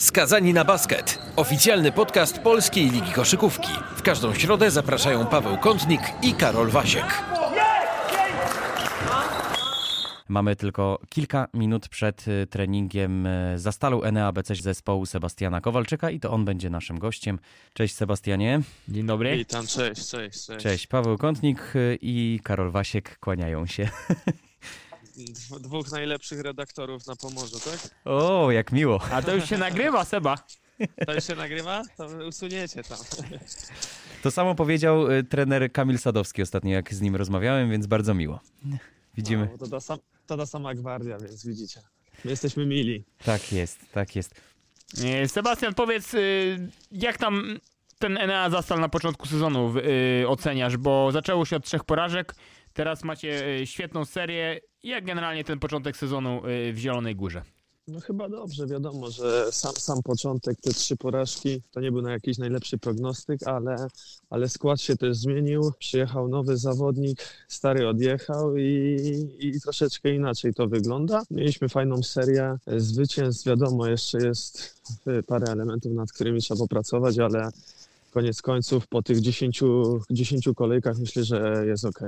Skazani na basket. Oficjalny podcast Polskiej Ligi Koszykówki. W każdą środę zapraszają Paweł Kątnik i Karol Wasiek. Mamy tylko kilka minut przed y, treningiem y, za stalą NEABC zespołu Sebastiana Kowalczyka i to on będzie naszym gościem. Cześć Sebastianie. Dzień dobry. Witam, cześć, cześć, cześć. Cześć, Paweł Kątnik y, i Karol Wasiek kłaniają się. Dw- Dwóch najlepszych redaktorów na Pomorzu, tak? O, jak miło. A to już się nagrywa, Seba. To już się nagrywa? To usuniecie tam. To samo powiedział y, trener Kamil Sadowski ostatnio, jak z nim rozmawiałem, więc bardzo miło. Widzimy. No, to, ta sam, to ta sama gwardia, więc widzicie. My jesteśmy mili. Tak jest, tak jest. E, Sebastian, powiedz, y, jak tam ten Enea Zastal na początku sezonu y, oceniasz? Bo zaczęło się od trzech porażek, teraz macie y, świetną serię. Jak generalnie ten początek sezonu y, w Zielonej Górze? No chyba dobrze, wiadomo, że sam, sam początek, te trzy porażki, to nie był na jakiś najlepszy prognostyk, ale, ale skład się też zmienił. Przyjechał nowy zawodnik, stary odjechał i, i troszeczkę inaczej to wygląda. Mieliśmy fajną serię zwycięstw, wiadomo, jeszcze jest y, parę elementów, nad którymi trzeba popracować, ale koniec końców po tych 10, 10 kolejkach myślę, że jest ok.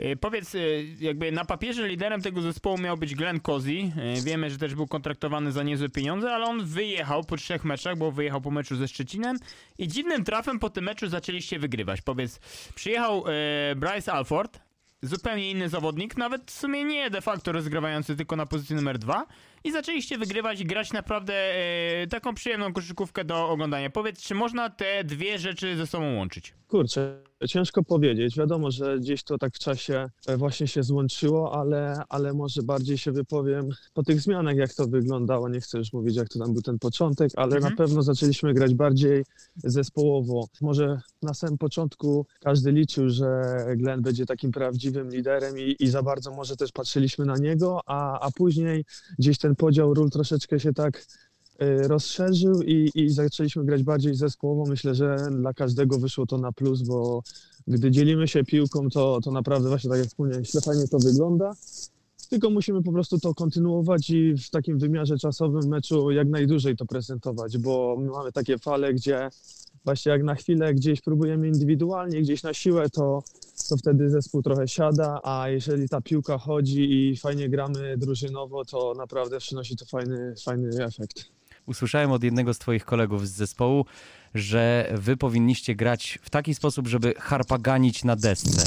Y, Powiedz, y, jakby na papierze liderem tego zespołu miał być Glenn Cozy. Y, Wiemy, że też był kontraktowany za niezłe pieniądze, ale on wyjechał po trzech meczach, bo wyjechał po meczu ze Szczecinem i dziwnym trafem po tym meczu zaczęliście wygrywać. Powiedz, przyjechał e, Bryce Alford, zupełnie inny zawodnik, nawet w sumie nie de facto rozgrywający tylko na pozycji numer dwa i zaczęliście wygrywać i grać naprawdę e, taką przyjemną koszykówkę do oglądania. Powiedz, czy można te dwie rzeczy ze sobą łączyć? Kurczę, ciężko powiedzieć. Wiadomo, że gdzieś to tak w czasie e, właśnie się złączyło, ale, ale może bardziej się wypowiem po tych zmianach, jak to wyglądało. Nie chcę już mówić, jak to tam był ten początek, ale Mhm. na pewno zaczęliśmy grać bardziej zespołowo. Może na samym początku każdy liczył, że Glenn będzie takim prawdziwym liderem i, i za bardzo może też patrzyliśmy na niego, a, a później gdzieś ten podział ról troszeczkę się tak rozszerzył i, i zaczęliśmy grać bardziej zespołowo. Myślę, że dla każdego wyszło to na plus, bo gdy dzielimy się piłką, to, to naprawdę właśnie tak jak wspomniałem, fajnie to wygląda. Tylko musimy po prostu to kontynuować i w takim wymiarze czasowym meczu jak najdłużej to prezentować, bo my mamy takie fale, gdzie właśnie jak na chwilę gdzieś próbujemy indywidualnie, gdzieś na siłę, to, to wtedy zespół trochę siada, a jeżeli ta piłka chodzi i fajnie gramy drużynowo, to naprawdę przynosi to fajny, fajny efekt. Usłyszałem od jednego z twoich kolegów z zespołu, że wy powinniście grać w taki sposób, żeby harpaganić na desce.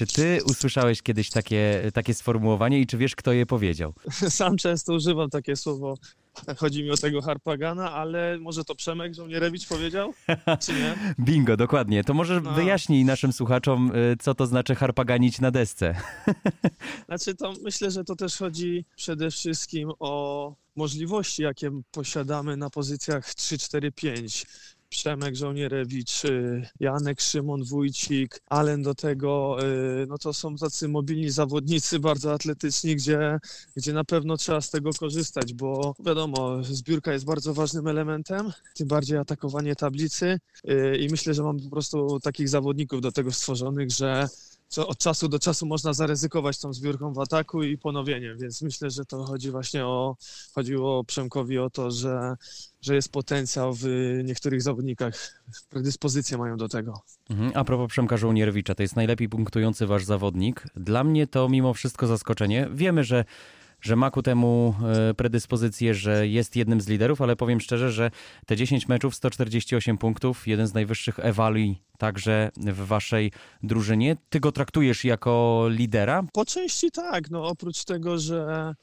Czy ty usłyszałeś kiedyś takie, takie sformułowanie i czy wiesz, kto je powiedział? Sam często używam takie słowo. Chodzi mi o tego Harpagana, ale może to Przemek Żołnierewicz powiedział, czy nie? Bingo, dokładnie. To może No. wyjaśnij naszym słuchaczom, y, co to znaczy harpaganić na desce. Znaczy to myślę, że to też chodzi przede wszystkim o możliwości, jakie posiadamy na pozycjach 3, 4, 5. Przemek Żołnierewicz, y, Janek Szymon Wójcik, Alen do tego, y, no to są tacy mobilni zawodnicy, bardzo atletyczni, gdzie, gdzie na pewno trzeba z tego korzystać, bo wiadomo, zbiórka jest bardzo ważnym elementem, tym bardziej atakowanie tablicy y, i myślę, że mamy po prostu takich zawodników do tego stworzonych, że co od czasu do czasu można zaryzykować tą zbiórką w ataku i ponowieniem, więc myślę, że to chodzi właśnie o, chodziło Przemkowi o to, że, że jest potencjał w niektórych zawodnikach, predyspozycje mają do tego. Mhm. A propos Przemka Żołnierewicza, to jest najlepiej punktujący wasz zawodnik. Dla mnie to mimo wszystko zaskoczenie. Wiemy, że, że ma ku temu e, predyspozycję, że jest jednym z liderów, ale powiem szczerze, że te 10 meczów, 148 punktów, jeden z najwyższych ewali także w waszej drużynie. Ty go traktujesz jako lidera? Po części tak, no oprócz tego, że,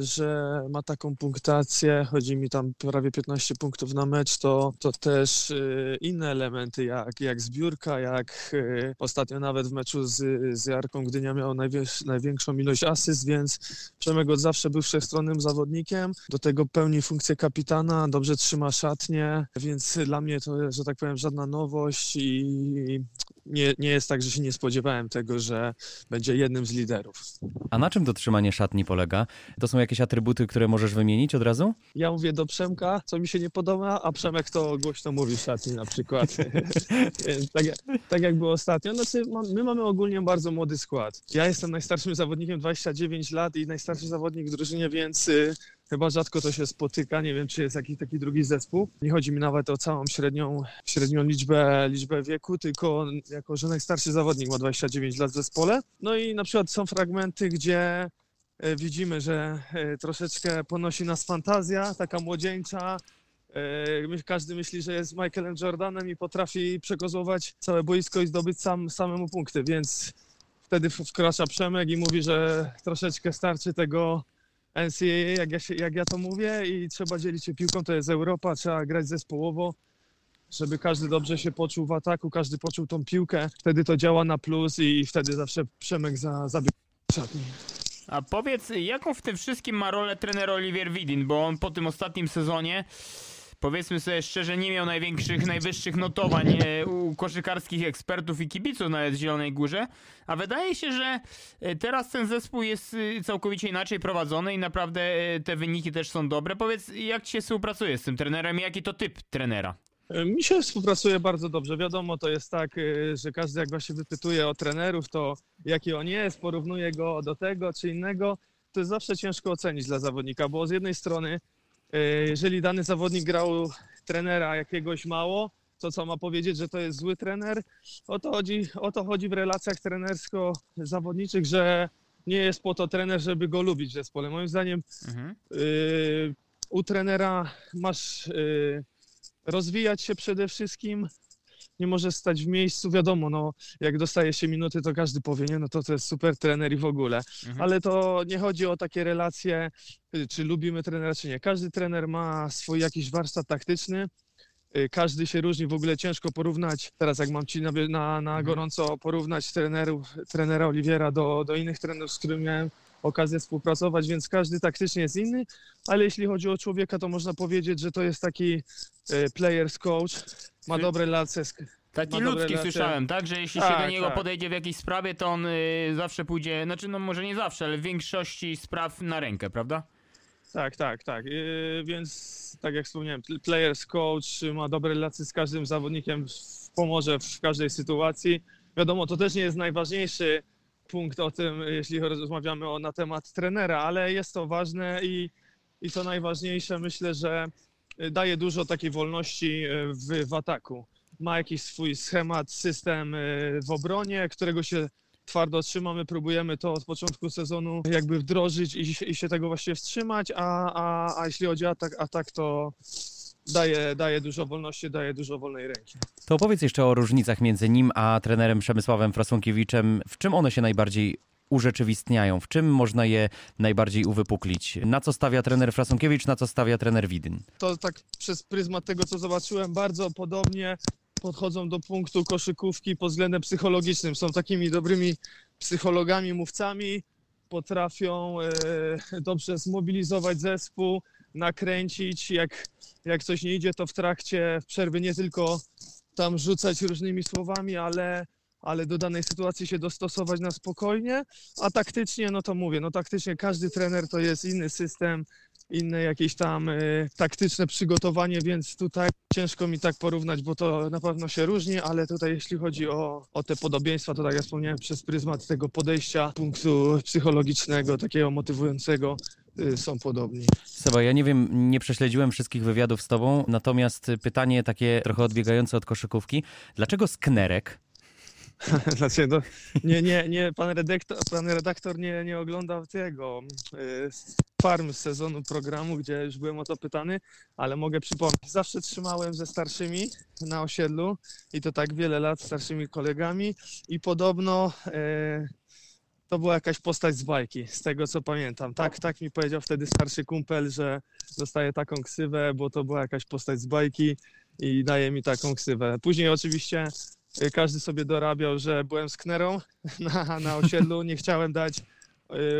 że ma taką punktację, chodzi mi tam prawie 15 punktów na mecz, to, to też y, inne elementy, jak, jak zbiórka, jak y, ostatnio nawet w meczu z, z Jarką Gdynia miał najwię- największą ilość asyst, więc Przemek od zawsze był wszechstronnym zawodnikiem, do tego pełni funkcję kapitana, dobrze trzyma szatnię, więc dla mnie to, że tak powiem, żadna nowość i nie, nie jest tak, że się nie spodziewałem tego, że będzie jednym z liderów. A na czym to trzymanie szatni polega? To są jakieś atrybuty, które możesz wymienić od razu? Ja mówię do Przemka, co mi się nie podoba, a Przemek to głośno mówi w szatni na przykład. tak, jak- tak jak było ostatnio. Znaczy, my mamy ogólnie bardzo młody skład. Ja jestem najstarszym zawodnikiem, 29 lat i najstarszy zawodnik w drużynie, więc y, Chyba rzadko to się spotyka, nie wiem czy jest jakiś taki drugi zespół. Nie chodzi mi nawet o całą średnią, średnią liczbę, liczbę wieku, tylko jako, że najstarszy zawodnik ma 29 lat w zespole. No i na przykład są fragmenty, gdzie e, widzimy, że e, troszeczkę ponosi nas fantazja, taka młodzieńcza. E, Każdy myśli, że jest Michaelem Jordanem i potrafi przekozować całe boisko i zdobyć sam, samemu punkty, więc wtedy wkracza Przemek i mówi, że troszeczkę starczy tego NCAA, jak ja, się, jak ja to mówię, i trzeba dzielić się piłką, to jest Europa, trzeba grać zespołowo, żeby każdy dobrze się poczuł w ataku, każdy poczuł tą piłkę, wtedy to działa na plus i wtedy zawsze Przemek za, szatni. A powiedz, jaką w tym wszystkim ma rolę trener Olivier Widin, bo on po tym ostatnim sezonie, powiedzmy sobie szczerze, nie miał największych, najwyższych notowań e, u koszykarskich ekspertów i kibiców nawet w Zielonej Górze, a wydaje się, że e, teraz ten zespół jest e, całkowicie inaczej prowadzony i naprawdę te wyniki też są dobre. Powiedz, jak ci się współpracuje z tym trenerem i jaki to typ trenera? Mi się współpracuje bardzo dobrze. Wiadomo, to jest tak, że każdy jak właśnie wypytuje o trenerów, to jaki on jest, porównuje go do tego czy innego, to jest zawsze ciężko ocenić dla zawodnika, bo z jednej strony, jeżeli dany zawodnik grał trenera jakiegoś mało, to co ma powiedzieć, że to jest zły trener, o to chodzi, o to chodzi w relacjach trenersko-zawodniczych, że nie jest po to trener, żeby go lubić w zespole. Moim zdaniem Mhm. y, u trenera masz y, rozwijać się przede wszystkim. Nie możesz stać w miejscu, wiadomo, no, jak dostaje się minuty, to każdy powie, nie, no to to jest super trener i w ogóle. Mhm. Ale to nie chodzi o takie relacje, y, czy lubimy trenera, czy nie. Każdy trener ma swój jakiś warsztat taktyczny. y, Każdy się różni, w ogóle ciężko porównać, teraz jak mam ci na, na, na Mhm. gorąco porównać trenerów, trenera Oliwiera do, do innych trenerów, z którymi miałem okazję współpracować, więc każdy taktycznie jest inny, ale jeśli chodzi o człowieka, to można powiedzieć, że to jest taki e, players coach, ma dobre relacje z, Taki ludzki słyszałem, tak? Że jeśli się Tak, do niego tak. podejdzie w jakiejś sprawie, to on y, zawsze pójdzie, znaczy no może nie zawsze, ale w większości spraw na rękę, prawda? Tak, tak, tak. Yy, więc tak jak wspomniałem, pl- players coach ma dobre relacje z każdym zawodnikiem, pomoże w każdej sytuacji. Wiadomo, to też nie jest najważniejszy punkt o tym, jeśli rozmawiamy o, na temat trenera, ale jest to ważne i, i to najważniejsze, myślę, że daje dużo takiej wolności y, w, w ataku. Ma jakiś swój schemat, system y, w obronie, którego się twardo trzymamy, próbujemy to od początku sezonu jakby wdrożyć i, i się tego właśnie wstrzymać, a, a, a jeśli chodzi o atak, atak to daje, daje dużo wolności, daje dużo wolnej ręki. To opowiedz jeszcze o różnicach między nim a trenerem Przemysławem Frasunкiewiczem. W czym one się najbardziej urzeczywistniają? W czym można je najbardziej uwypuklić? Na co stawia trener Frasunkiewicz, na co stawia trener Widyn? To tak przez pryzmat tego, co zobaczyłem, bardzo podobnie podchodzą do punktu koszykówki pod względem psychologicznym. Są takimi dobrymi psychologami, mówcami, potrafią e, dobrze zmobilizować zespół, nakręcić. Jak, jak coś nie idzie, to w trakcie w przerwy nie tylko tam rzucać różnymi słowami, ale, ale do danej sytuacji się dostosować na spokojnie. A taktycznie, no to mówię, no taktycznie każdy trener to jest inny system, inne jakieś tam e, taktyczne przygotowanie, więc tutaj ciężko mi tak porównać, bo to na pewno się różni, ale tutaj jeśli chodzi o, o te podobieństwa, to tak jak wspomniałem, przez pryzmat tego podejścia, punktu psychologicznego, takiego motywującego, y, są podobni. Seba, ja nie wiem, nie prześledziłem wszystkich wywiadów z tobą, natomiast pytanie takie trochę odbiegające od koszykówki. Dlaczego sknerek? No, nie, nie, nie, pan redaktor, pan redaktor nie, nie oglądał tego y, farm sezonu programu, gdzie już byłem o to pytany, ale mogę przypomnieć. Zawsze trzymałem ze starszymi na osiedlu i to tak wiele lat starszymi kolegami i podobno e, to była jakaś postać z bajki, z tego co pamiętam. Tak, tak mi powiedział wtedy starszy kumpel, że dostaje taką ksywę, bo to była jakaś postać z bajki i daje mi taką ksywę. Później oczywiście y, każdy sobie dorabiał, że byłem z knerą na, na osiedlu, nie chciałem dać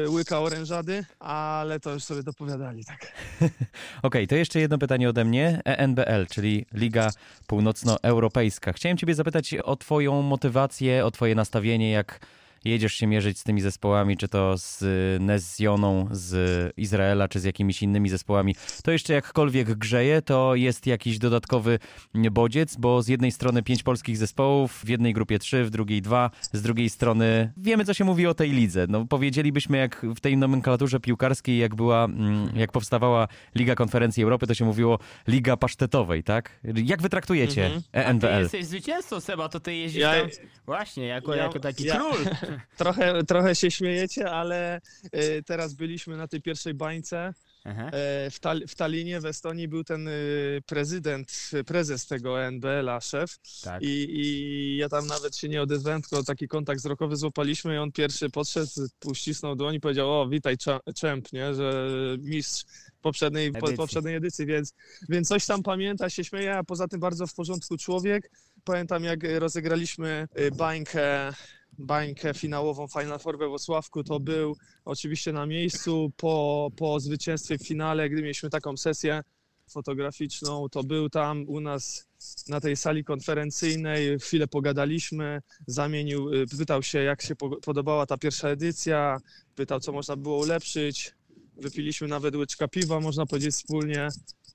y, łyka orężady, ale to już sobie dopowiadali, tak. Okej, to jeszcze jedno pytanie ode mnie. ENBL, czyli Liga Północnoeuropejska. Chciałem ciebie zapytać o twoją motywację, o twoje nastawienie, jak, jedziesz się mierzyć z tymi zespołami, czy to z Nezjoną z Izraela, czy z jakimiś innymi zespołami, to jeszcze jakkolwiek grzeje, to jest jakiś dodatkowy bodziec, bo z jednej strony pięć polskich zespołów, w jednej grupie trzy, w drugiej dwa, z drugiej strony wiemy, co się mówi o tej lidze. No, powiedzielibyśmy, jak w tej nomenklaturze piłkarskiej, jak była, mm, jak powstawała Liga Konferencji Europy, to się mówiło Liga Pasztetowej, tak? Jak wy traktujecie Mhm. A ty ENBL? jesteś zwycięzcą, Seba, to ty jeździsz Ja- tam właśnie jako, ja- jako taki ja- król. Trochę, trochę się śmiejecie, ale y, teraz byliśmy na tej pierwszej bańce. E, W, Tal- w Talinie, w Estonii był ten y, prezydent, prezes tego NBL-a, szef. Tak. I, I ja tam nawet się nie odezwałem, tylko taki kontakt wzrokowy złapaliśmy i on pierwszy podszedł, uścisnął dłoń i powiedział, o witaj czemp, nie, że mistrz poprzedniej, po, Edycji. poprzedniej edycji, więc, więc coś tam pamięta, się śmieje, a poza tym bardzo w porządku człowiek. Pamiętam jak rozegraliśmy bańkę, bańkę finałową Final Four we Włocławku, to był oczywiście na miejscu. Po, po zwycięstwie w finale, gdy mieliśmy taką sesję fotograficzną, to był tam u nas na tej sali konferencyjnej, chwilę pogadaliśmy, zamienił, y, pytał się jak się po- podobała ta pierwsza edycja, pytał co można było ulepszyć, wypiliśmy nawet łyczka piwa, można powiedzieć wspólnie,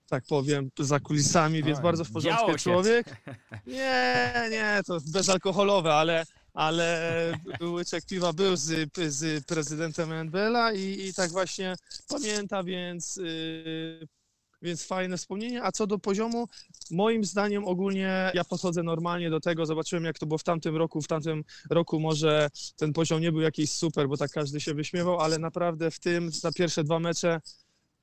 tak powiem, za kulisami, więc Oj, bardzo w porządku człowiek. Nie, nie, to bezalkoholowe, ale, ale łyczek piwa był z, z prezydentem NBL-a i, i tak właśnie pamięta, więc, yy, więc fajne wspomnienie. A co do poziomu, moim zdaniem ogólnie ja podchodzę normalnie do tego. Zobaczyłem, jak to było w tamtym roku. W tamtym roku może ten poziom nie był jakiś super, bo tak każdy się wyśmiewał, ale naprawdę w tym, na pierwsze dwa mecze,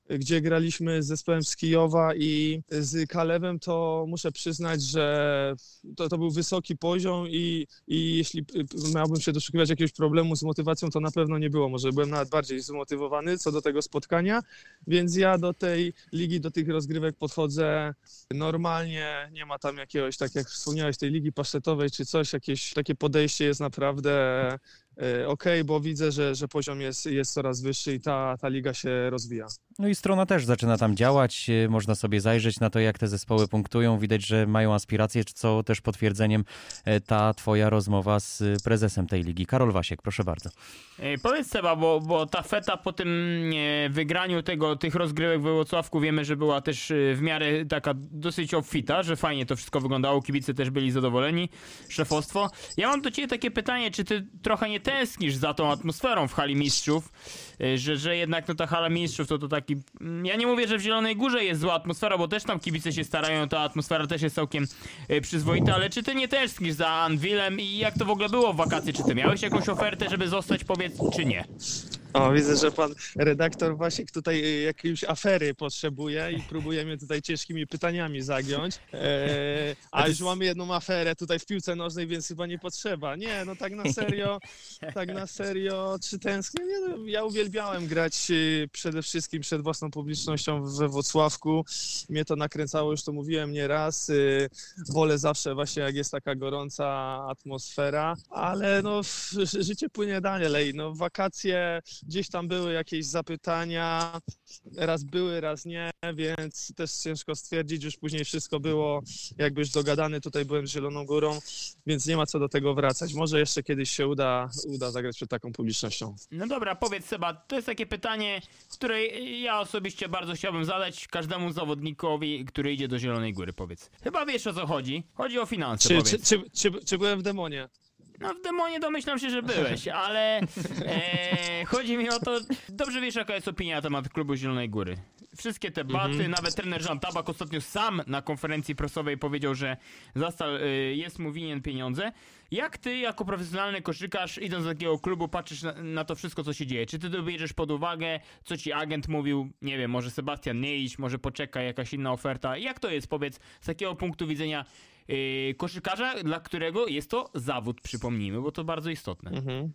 gdzie graliśmy z zespołem z Kijowa i z Kalewem, to muszę przyznać, że to, to był wysoki poziom i, i jeśli miałbym się doszukiwać jakiegoś problemu z motywacją, to na pewno nie było. Może byłem nawet bardziej zmotywowany co do tego spotkania, więc ja do tej ligi, do tych rozgrywek podchodzę normalnie. Nie ma tam jakiegoś, tak jak wspomniałeś, tej ligi pasztetowej czy coś, jakieś takie podejście jest naprawdę e, okej, bo widzę, że, że poziom jest, jest coraz wyższy i ta, ta liga się rozwija. No i strona też zaczyna tam działać. y, Można sobie zajrzeć na to, jak te zespoły punktują. Widać, że mają aspiracje, co też potwierdzeniem e, ta twoja rozmowa z prezesem tej ligi. Karol Wasiek, proszę bardzo. Powiedz Seba, bo, bo ta feta po tym e, wygraniu tego, tych rozgrywek we Włocławku wiemy, że była też e, w miarę taka dosyć obfita, że fajnie to wszystko wyglądało, kibice też byli zadowoleni, szefostwo. Ja mam do ciebie takie pytanie, czy ty trochę nie tęsknisz za tą atmosferą w hali mistrzów, że, że jednak no, ta hala mistrzów to, to taki... mm, Ja nie mówię, że w Zielonej Górze jest zła atmosfera, bo też tam kibice się starają, ta atmosfera też jest całkiem e, przyzwoita, ale czy ty nie tęsknisz za Anvilem i jak to w ogóle było w wakacje? Czy ty miałeś jakąś ofertę, żeby zostać, powiedz, czy nie? O, widzę, że pan redaktor Wasiek tutaj y, jakiejś afery potrzebuje i próbuje mnie tutaj ciężkimi pytaniami zagiąć. E, a już mamy jedną aferę tutaj w piłce nożnej, więc chyba nie potrzeba. Nie, no tak na serio, tak na serio, czy tęsknię? Nie, no, ja uwielbiałem grać y, przede wszystkim przed własną publicznością we Włocławku. Mnie to nakręcało, już to mówiłem nieraz. Y, wolę zawsze właśnie, jak jest taka gorąca atmosfera, ale no życie płynie dalej. No wakacje, gdzieś tam były jakieś zapytania, raz były, raz nie, więc też ciężko stwierdzić, już później wszystko było jakby już dogadane, tutaj byłem z Zieloną Górą, więc nie ma co do tego wracać. Może jeszcze kiedyś się uda, uda zagrać przed taką publicznością. No dobra, powiedz Seba, to jest takie pytanie, które ja osobiście bardzo chciałbym zadać każdemu zawodnikowi, który idzie do Zielonej Góry, powiedz. Chyba wiesz o co chodzi. Chodzi o finanse, Czy, powiedz. czy, czy, czy, czy byłem w demonie? No w demonie domyślam się, że byłeś, ale e, chodzi mi o to, dobrze wiesz jaka jest opinia na temat klubu Zielonej Góry. Wszystkie te baty, nawet trener Jean Tabak ostatnio sam na konferencji prasowej powiedział, że Zastal e, jest mu winien pieniądze. Jak ty jako profesjonalny koszykarz idąc do takiego klubu patrzysz na, na to wszystko co się dzieje? Czy ty to bierzesz pod uwagę, co ci agent mówił, nie wiem, może Sebastian nie idź, może poczeka jakaś inna oferta. Jak to jest powiedz z takiego punktu widzenia yy, koszykarza, dla którego jest to zawód, przypomnijmy, bo to bardzo istotne. Mhm.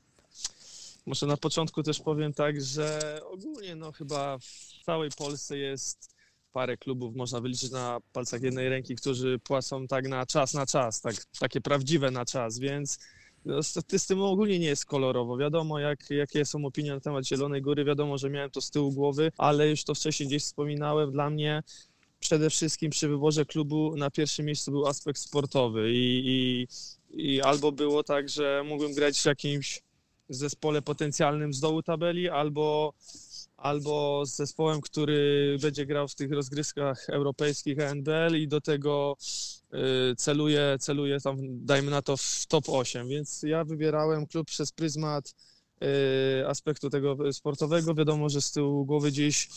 Może na początku też powiem tak, że ogólnie no chyba w całej Polsce jest parę klubów, można wyliczyć na palcach jednej ręki, którzy płacą tak na czas, na czas, tak, takie prawdziwe na czas, więc no, z tym ogólnie nie jest kolorowo. Wiadomo, jak, jakie są opinie na temat Zielonej Góry, wiadomo, że miałem to z tyłu głowy, ale już to wcześniej gdzieś wspominałem, dla mnie przede wszystkim przy wyborze klubu na pierwszym miejscu był aspekt sportowy i, i, i albo było tak, że mógłbym grać w jakimś zespole potencjalnym z dołu tabeli, albo, albo z zespołem, który będzie grał w tych rozgrywkach europejskich ANBL i do tego y, celuje, celuje tam, dajmy na to, w top 8. Więc ja wybierałem klub przez pryzmat y, aspektu tego sportowego. Wiadomo, że z tyłu głowy gdzieś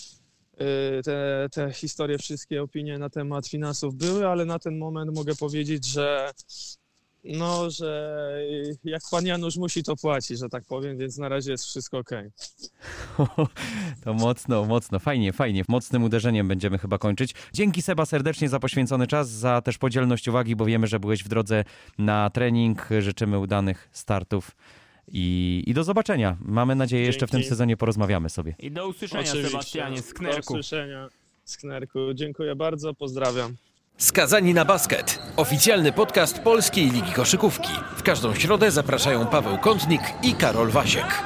te, te historie, wszystkie opinie na temat finansów były, ale na ten moment mogę powiedzieć, że no, że jak pan Janusz musi, to płaci, że tak powiem, więc na razie jest wszystko ok. To mocno, mocno, fajnie, fajnie. Mocnym uderzeniem będziemy chyba kończyć. Dzięki Seba serdecznie za poświęcony czas, za też podzielność uwagi, bo wiemy, że byłeś w drodze na trening. Życzymy udanych startów. I, I do zobaczenia. Mamy nadzieję, jeszcze w tym Dzięki. sezonie porozmawiamy sobie. I do usłyszenia, Oczywiście. Sebastianie, z Do Knerku. usłyszenia z Knerku. Dziękuję bardzo, pozdrawiam. Skazani na basket. Oficjalny podcast Polskiej Ligi Koszykówki. W każdą środę zapraszają Paweł Kątnik i Karol Wasiek.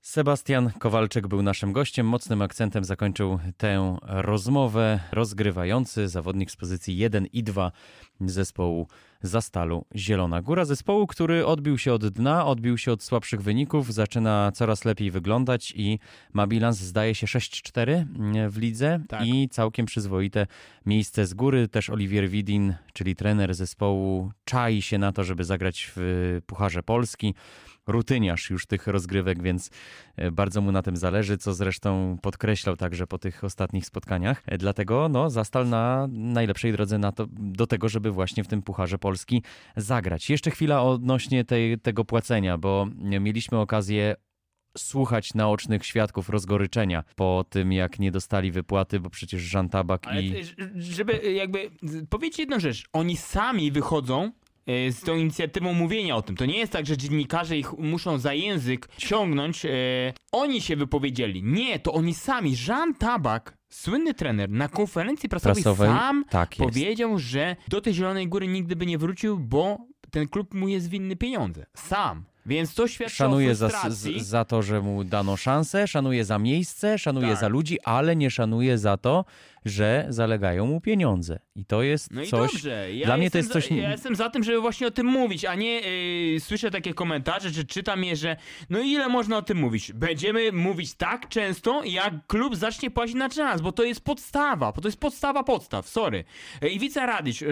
Sebastian Kowalczyk był naszym gościem. Mocnym akcentem zakończył tę rozmowę rozgrywający zawodnik z pozycji 1 i 2 zespołu Zastalu Zielona Góra. Zespołu, który odbił się od dna, odbił się od słabszych wyników, zaczyna coraz lepiej wyglądać i ma bilans zdaje się 6-4 w lidze Tak. i całkiem przyzwoite miejsce z góry. Też Olivier Widin, czyli trener zespołu, czai się na to, żeby zagrać w Pucharze Polski rutyniarz już tych rozgrywek, więc e, bardzo mu na tym zależy, co zresztą podkreślał także po tych ostatnich spotkaniach. E, Dlatego no, zastal na najlepszej drodze na to, do tego, żeby właśnie w tym Pucharze Polski zagrać. Jeszcze chwila odnośnie tej, tego płacenia, bo mieliśmy okazję słuchać naocznych świadków rozgoryczenia po tym, jak nie dostali wypłaty, bo przecież Jean Tabak Ale i... y, żeby jakby powiedzieć jedną rzecz, oni sami wychodzą z tą inicjatywą mówienia o tym. To nie jest tak, że dziennikarze ich muszą za język ciągnąć. y, Oni się wypowiedzieli. Nie, to oni sami. Jean Tabak, słynny trener, na konferencji prasowej, Prasowej, sam tak powiedział, że do tej Zielonej Góry nigdy by nie wrócił, bo ten klub mu jest winny pieniądze. Sam. Więc to świadczy Szanuje za, za to, że mu dano szansę, szanuje za miejsce, szanuje Tak. za ludzi, ale nie szanuje za to, że zalegają mu pieniądze. I to jest No i coś. dobrze. Ja dla mnie to jest coś- Za, ja jestem za tym, żeby właśnie o tym mówić, a nie yy, słyszę takie komentarze, czy czytam je, że no ile można o tym mówić? Będziemy mówić tak często, jak klub zacznie płacić na czas, bo to jest podstawa, bo to jest podstawa podstaw, sorry. I Wica Radić,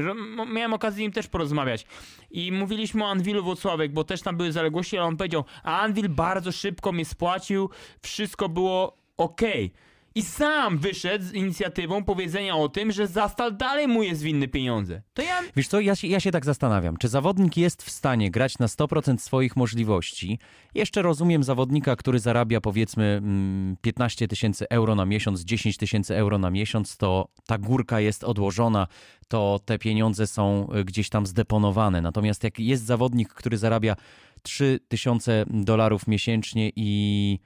miałem okazję z nim też porozmawiać i mówiliśmy o Anwilu Włocławek, bo też tam były zaległości, ale on powiedział, a Anwil bardzo szybko mnie spłacił, wszystko było okej. I sam wyszedł z inicjatywą powiedzenia o tym, że Zastal dalej mu jest winny pieniądze. To ja Wiesz co, ja się, ja się tak zastanawiam, czy zawodnik jest w stanie grać na 100% swoich możliwości? Jeszcze rozumiem zawodnika, który zarabia powiedzmy mm, 15 tysięcy euro na miesiąc, 10 tysięcy euro na miesiąc, to ta górka jest odłożona, to te pieniądze są y, gdzieś tam zdeponowane. Natomiast jak jest zawodnik, który zarabia 3 tysiące dolarów miesięcznie i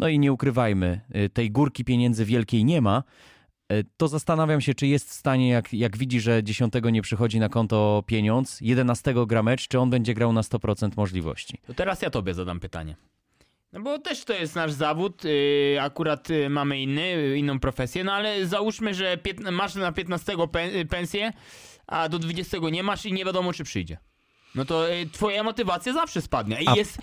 no i nie ukrywajmy, y, tej górki pieniędzy wielkiej nie ma, y, to zastanawiam się, czy jest w stanie, jak, jak widzi, że 10 nie przychodzi na konto pieniądz, 11 gra mecz, czy on będzie grał na 100% możliwości. To teraz ja tobie zadam pytanie. No bo też to jest nasz zawód, yy, akurat mamy inny, inną profesję, no ale załóżmy, że masz na 15 pen, yy, pensję, a do 20 nie masz i nie wiadomo czy przyjdzie. No to twoja motywacja zawsze spadnie. I A- jest,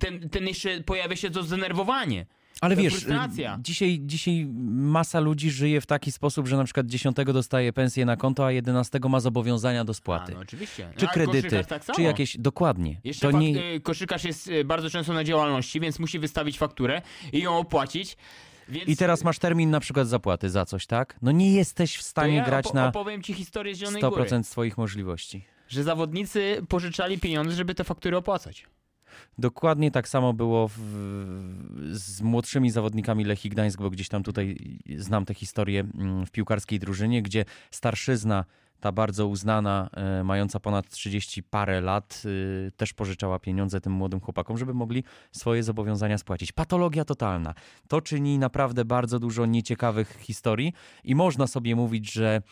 ten, ten jeszcze pojawia się to zdenerwowanie. Ale To wiesz, frustracja. dzisiaj, dzisiaj masa ludzi żyje w taki sposób, że na przykład 10 dostaje pensję na konto, a 11 ma zobowiązania do A, spłaty. no oczywiście. No, Czy ale kredyty, tak czy jakieś, dokładnie. Jeszcze to nie, y, koszykarz jest y, bardzo często na działalności, więc musi wystawić fakturę i ją opłacić. Więc I teraz masz termin na przykład zapłaty za coś, tak? No nie jesteś w stanie ja grać na opowiem ci historię z Zielonej Góry. 100% swoich możliwości. Że zawodnicy pożyczali pieniądze, żeby te faktury opłacać. Dokładnie tak samo było w, z młodszymi zawodnikami Lechii Gdańsk, bo gdzieś tam tutaj znam tę historię mm, w piłkarskiej drużynie, gdzie starszyzna, ta bardzo uznana, e, mająca ponad 30 parę lat, e, też pożyczała pieniądze tym młodym chłopakom, żeby mogli swoje zobowiązania spłacić. Patologia totalna. To czyni naprawdę bardzo dużo nieciekawych historii i można sobie mówić, że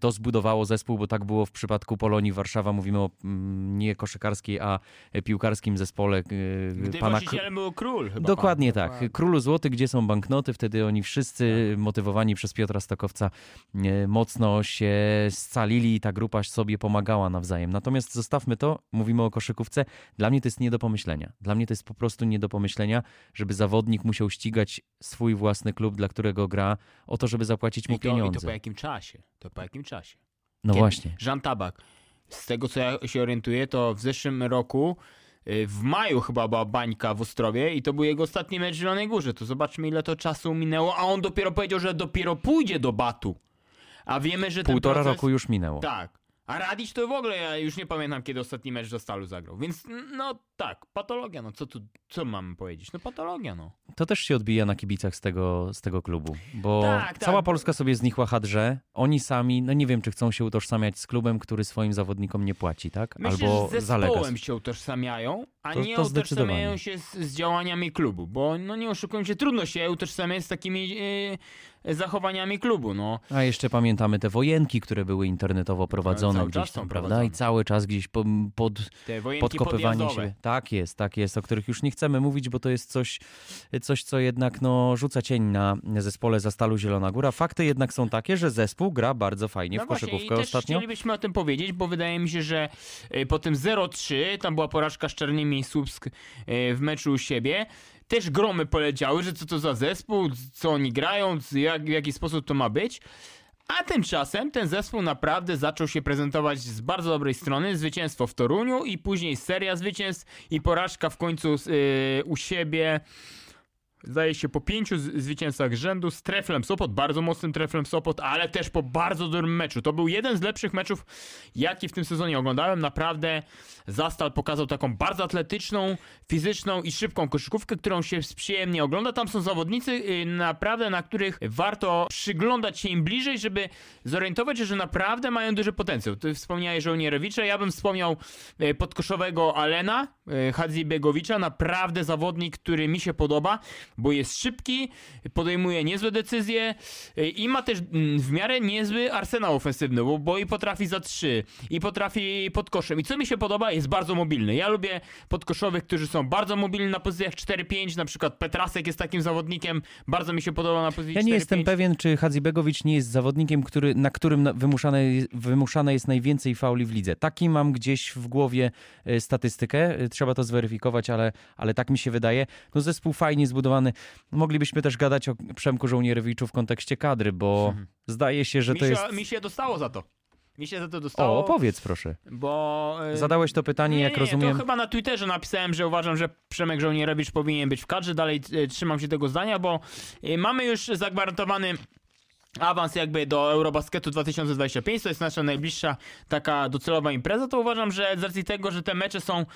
to zbudowało zespół, bo tak było w przypadku Polonii Warszawa. Mówimy o mm, nie koszykarskiej, a piłkarskim zespole y, Gdy pana właścicielem był król chyba. Dokładnie pan. tak. Królu Złoty, gdzie są banknoty, wtedy oni wszyscy motywowani przez Piotra Stokowca e, mocno się scalili i ta grupa sobie pomagała nawzajem. Natomiast zostawmy to, mówimy o koszykówce. Dla mnie to jest nie do pomyślenia. Dla mnie to jest po prostu nie do pomyślenia, żeby zawodnik musiał ścigać swój własny klub, dla którego gra, o to, żeby zapłacić mu I to, I to pieniądze. po jakim czasie? To po jakim czasie? No Kiedy? właśnie. Jean Tabak. Z tego co ja się orientuję, to w zeszłym roku y, w maju chyba była bańka w Ostrowie i to był jego ostatni mecz w Zielonej Górze. To zobaczmy ile to czasu minęło, a on dopiero powiedział, że dopiero pójdzie do Batu. A wiemy, że ten Półtora proces... roku już minęło. Tak. A Radić to w ogóle ja już nie pamiętam, kiedy ostatni mecz do Stalu zagrał. Więc no tak, patologia, no co tu, co mamy powiedzieć? No patologia, no. To też się odbija na kibicach z tego, z tego klubu, bo Tak, cała tak. Polska sobie z nich łachadrze. Oni sami, no nie wiem, czy chcą się utożsamiać z klubem, który swoim zawodnikom nie płaci, tak? Myślę, Albo że z zespołem się utożsamiają, a To- nie to utożsamiają się z, z działaniami klubu, bo no nie oszukujmy się, trudno się utożsamiać z takimi e, zachowaniami klubu, no. A jeszcze pamiętamy te wojenki, które były internetowo prowadzone cały gdzieś tam, prawda? prowadzone. I cały czas gdzieś po, pod, podkopywanie podjazdowe. siebie. Tak jest, tak jest, o których już nie chcemy mówić, bo to jest coś, coś co jednak no, rzuca cień na zespole Zastalu Zielona Góra. Fakty jednak są takie, że zespół gra bardzo fajnie No w właśnie, koszykówkę i też ostatnio. chcielibyśmy o tym powiedzieć, bo wydaje mi się, że e, po tym 0-3, tam była porażka z Czarnymi i Słupsk e, w meczu u siebie, też gromy poleciały, że co to za zespół, co oni grają, jak, w jaki sposób to ma być. A tymczasem ten zespół naprawdę zaczął się prezentować z bardzo dobrej strony. Zwycięstwo w Toruniu i później seria zwycięstw i porażka w końcu e, u siebie zdaje się po pięciu zwycięstwach rzędu z Treflem Sopot, bardzo mocnym Treflem Sopot, ale też po bardzo dobrym meczu. To był jeden z lepszych meczów, jaki w tym sezonie oglądałem. Naprawdę Zastal pokazał taką bardzo atletyczną, fizyczną i szybką koszykówkę, którą się przyjemnie ogląda. Tam są zawodnicy y, naprawdę, na których warto przyglądać się im bliżej, żeby zorientować się, że naprawdę mają duży potencjał. Ty wspomniałeś Żołnierowicza, ja bym wspomniał y, podkoszowego Alena, y, Hadzibiegowicza, naprawdę zawodnik, który mi się podoba, bo jest szybki, podejmuje niezłe decyzje y, i ma też mm, w miarę niezły arsenał ofensywny, bo, bo i potrafi za trzy, i potrafi pod koszem. I co mi się podoba, jest bardzo mobilny. Ja lubię podkoszowych, którzy są bardzo mobilni na pozycjach 4-5, na przykład Petrasek jest takim zawodnikiem, bardzo mi się podoba na pozycji Ja 4-5. nie jestem pewien, czy Hadzibegowicz nie jest zawodnikiem, który, na którym wymuszane, wymuszane jest najwięcej fauli w lidze. Taki mam gdzieś w głowie e, statystykę, e, trzeba to zweryfikować, ale, ale tak mi się wydaje. No zespół fajnie zbudowany. Moglibyśmy też gadać o Przemku Żołnierowiczu w kontekście kadry, bo zdaje się, że mi, to się, jest... mi się dostało za to. Mi się za to dostało. O, opowiedz proszę. Bo. e, Zadałeś to pytanie, nie, jak nie, rozumiem. To chyba na Twitterze napisałem, że uważam, że Przemek Żołnierowicz powinien być w kadrze. Dalej e, trzymam się tego zdania, bo e, mamy już zagwarantowany. Awans jakby do Eurobasketu 2025, to jest nasza najbliższa taka docelowa impreza, to uważam, że z racji tego, że te mecze są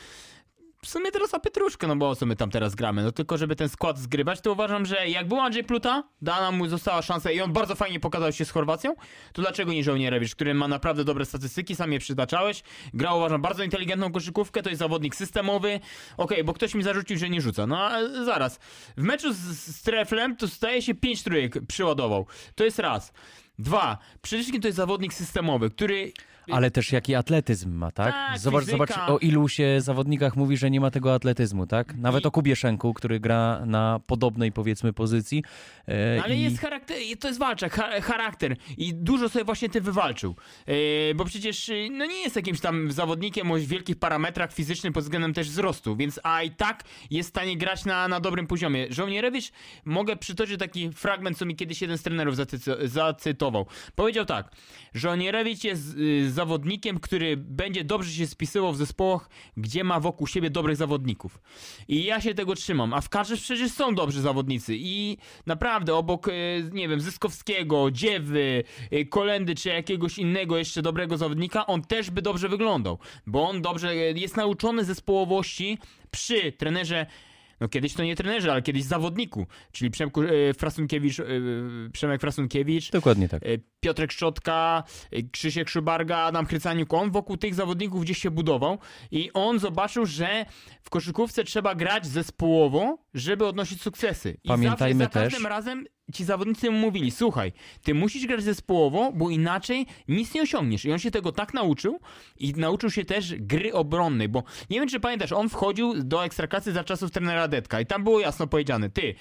w sumie teraz o Pietruszkę, no bo o co my tam teraz gramy, no tylko żeby ten skład zgrywać, to uważam, że jak był Andrzej Pluta, dana mu została szansa i on bardzo fajnie pokazał się z Chorwacją, to dlaczego nie Żołnierewicz, który ma naprawdę dobre statystyki, sam je przytaczałeś, grał uważam bardzo inteligentną koszykówkę, to jest zawodnik systemowy, okej, bo ktoś mi zarzucił, że nie rzuca, no a zaraz, w meczu z, z Treflem to staje się 5 trójek przyładował, to jest raz. Dwa, przede wszystkim to jest zawodnik systemowy, który Ale też jaki atletyzm ma, tak? Tak, zobacz, fizyka. zobacz, o ilu się zawodnikach mówi, że nie ma tego atletyzmu, tak? Nawet I- o Kubieszenku, który gra na podobnej, powiedzmy, pozycji. e, Ale i... jest charakter, to jest walczak, cha- charakter i dużo sobie właśnie ty wywalczył. Yy, bo przecież yy, no nie jest jakimś tam zawodnikiem o wielkich parametrach fizycznych pod względem też wzrostu, więc a i tak jest w stanie grać na, na dobrym poziomie. Żołnierewicz, mogę przytoczyć taki fragment, co mi kiedyś jeden z trenerów zacytował. Powiedział tak, Żołnierewicz jest yy, zawodnikiem, który będzie dobrze się spisywał w zespołach, gdzie ma wokół siebie dobrych zawodników. I ja się tego trzymam, a w kadrze przecież są dobrzy zawodnicy i naprawdę obok, e, nie wiem, Zyskowskiego, Dziewy, e, Kolendy czy jakiegoś innego jeszcze dobrego zawodnika, on też by dobrze wyglądał, bo on dobrze e, jest nauczony zespołowości przy trenerze no kiedyś to nie trenerze, ale kiedyś zawodniku, czyli Przemku, e, Frasunkiewicz, e, Przemek Frasunkiewicz, Dokładnie tak. E, Piotrek Szczotka, e, Krzysiek Szybarga, Adam Chrycaniuk, on wokół tych zawodników gdzieś się budował i on zobaczył, że w koszykówce trzeba grać zespołowo, żeby odnosić sukcesy. I Pamiętajmy zawsze, za każdym też- razem ci zawodnicy mu mówili, słuchaj, ty musisz grać zespołowo, bo inaczej nic nie osiągniesz. I on się tego tak nauczył i nauczył się też gry obronnej, bo nie wiem, czy pamiętasz, on wchodził do Ekstraklasy za czasów trenera Detka i tam było jasno powiedziane, ty,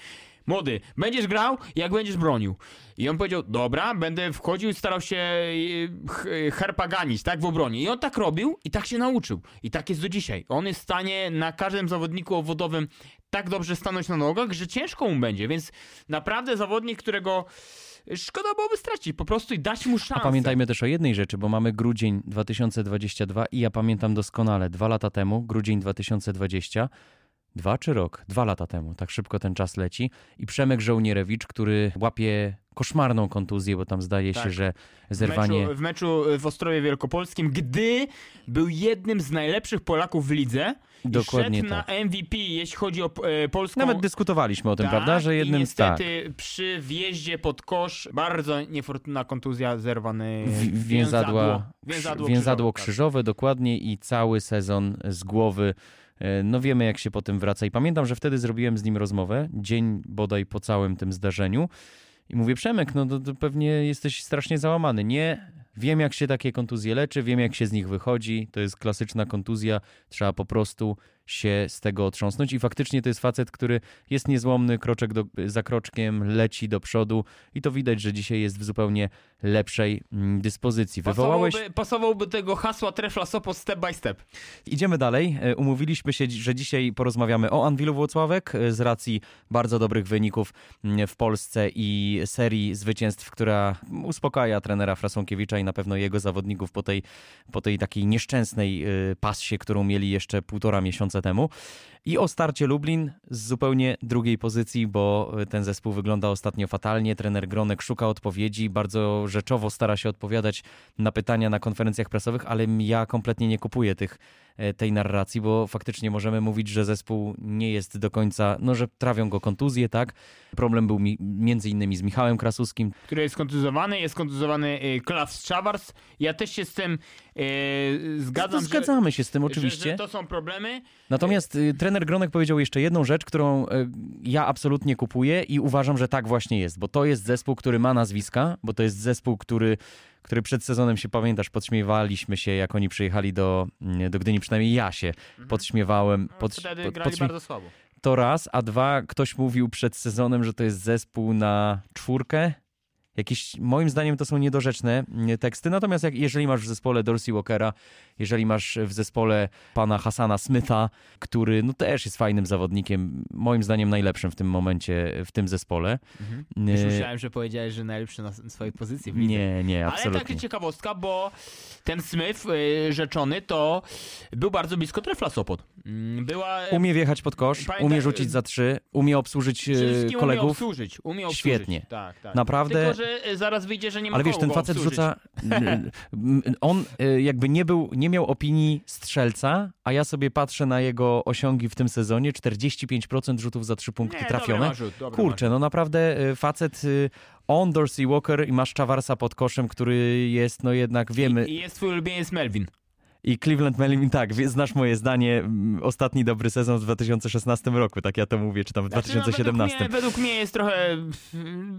młody, będziesz grał, jak będziesz bronił. I on powiedział, dobra, będę wchodził i starał się e, harpaganić, tak, w obronie. I on tak robił i tak się nauczył. I tak jest do dzisiaj. On jest w stanie na każdym zawodniku obwodowym tak dobrze stanąć na nogach, że ciężko mu będzie, więc naprawdę zawodnik, którego szkoda byłoby stracić po prostu i dać mu szansę. A pamiętajmy też o jednej rzeczy, bo mamy grudzień 2022 i ja pamiętam doskonale, dwa lata temu, grudzień 2020, dwa czy rok? Dwa lata temu, tak szybko ten czas leci i Przemek Żołnierewicz, który łapie koszmarną kontuzję, bo tam zdaje Tak. się, że zerwanie... W meczu, w meczu w Ostrowie Wielkopolskim, gdy był jednym z najlepszych Polaków w lidze Dokładnie i szedł tak. na MVP, jeśli chodzi o e, polską... Nawet dyskutowaliśmy o tym, tak, prawda, że jednym z tak. niestety przy wjeździe pod kosz bardzo niefortunna kontuzja, zerwany W- Więzadła, więzadło, więzadło krzyżowe, krzyżowe, dokładnie i cały sezon z głowy. E, No wiemy, jak się potem wraca. I pamiętam, że wtedy zrobiłem z nim rozmowę, dzień bodaj po całym tym zdarzeniu. I mówię, Przemek, no to, to pewnie jesteś strasznie załamany. Nie, wiem jak się takie kontuzje leczy, wiem jak się z nich wychodzi. To jest klasyczna kontuzja, trzeba po prostu się z tego otrząsnąć. I faktycznie to jest facet, który jest niezłomny, kroczek do, za kroczkiem, leci do przodu. I to widać, że dzisiaj jest w zupełnie lepszej mm, dyspozycji. Wywołałeś... Pasowałby, pasowałby tego hasła Trefla Sopot step by step. Idziemy dalej. E, Umówiliśmy się, że dzisiaj porozmawiamy o Anwilu Włocławek e, z racji bardzo dobrych wyników mm, w Polsce i serii zwycięstw, która uspokaja trenera Frasonkiewicza i na pewno jego zawodników po tej, po tej takiej nieszczęsnej e, passie, którą mieli jeszcze półtora miesiąca temu. I o starcie Lublin z zupełnie drugiej pozycji, bo e, ten zespół wygląda ostatnio fatalnie. Trener Gronek szuka odpowiedzi, bardzo rzeczowo stara się odpowiadać na pytania na konferencjach prasowych, ale ja kompletnie nie kupuję tych, e, tej narracji, bo faktycznie możemy mówić, że zespół nie jest do końca, no że trawią go kontuzje, tak? Problem był mi, między innymi z Michałem Krasuskim. który jest kontuzowany, jest kontuzowany y, Klaus Czawars. Ja też się z tym zgadzam, zgadzamy się z tym że, oczywiście. że, że to są problemy. Natomiast y, trener Gronek powiedział jeszcze jedną rzecz, którą y, ja absolutnie kupuję i uważam, że tak właśnie jest, bo to jest zespół, który ma nazwiska, bo to jest zespół, który, który przed sezonem się pamiętasz, podśmiewaliśmy się, jak oni przyjechali do, mm, do Gdyni, przynajmniej ja się podśmiewałem. Mhm. No, Pod, wtedy pod, grali podśmie- bardzo słabo. To raz, a dwa, ktoś mówił przed sezonem, że to jest zespół na czwórkę. Jakieś, moim zdaniem to są niedorzeczne mm, teksty, natomiast jak, jeżeli masz w zespole Dorsey Walkera, jeżeli masz w zespole pana Hasana Smitha, który no też jest fajnym zawodnikiem, moim zdaniem najlepszym w tym momencie w tym zespole. Już Y, myślałem, że powiedziałeś, że najlepszy na swojej pozycji nie, nie, Ale absolutnie. taka ciekawostka, bo ten Smith y, rzeczony to był bardzo blisko trefla Sopot. Mm, Była... Umie wjechać pod kosz, Pamiętaj- umie rzucić za trzy, umie obsłużyć e, wszystkim Umie kolegów. obsłużyć, umie obsłużyć. Świetnie. Tak, tak. Naprawdę- Tylko, że y, zaraz wyjdzie, że nie ma Ale wiesz, ten facet obsłużyć. rzuca. On y, jakby nie był, nie miał opinii strzelca, a ja sobie patrzę na jego osiągi w tym sezonie. 45% rzutów za trzy punkty Nie, trafione. rzut, Kurczę, no naprawdę y, facet y, on Dorsey Walker i masz Czawarsa pod koszem, który jest, no jednak wiemy. I, I jest twój ulubieniec Melvin. I Cleveland Melvin, tak, znasz moje zdanie. mm, Ostatni dobry sezon w 2016 roku, tak ja to mówię, czy tam w Znaczy, 2017. No, według, mnie, według mnie jest trochę mm,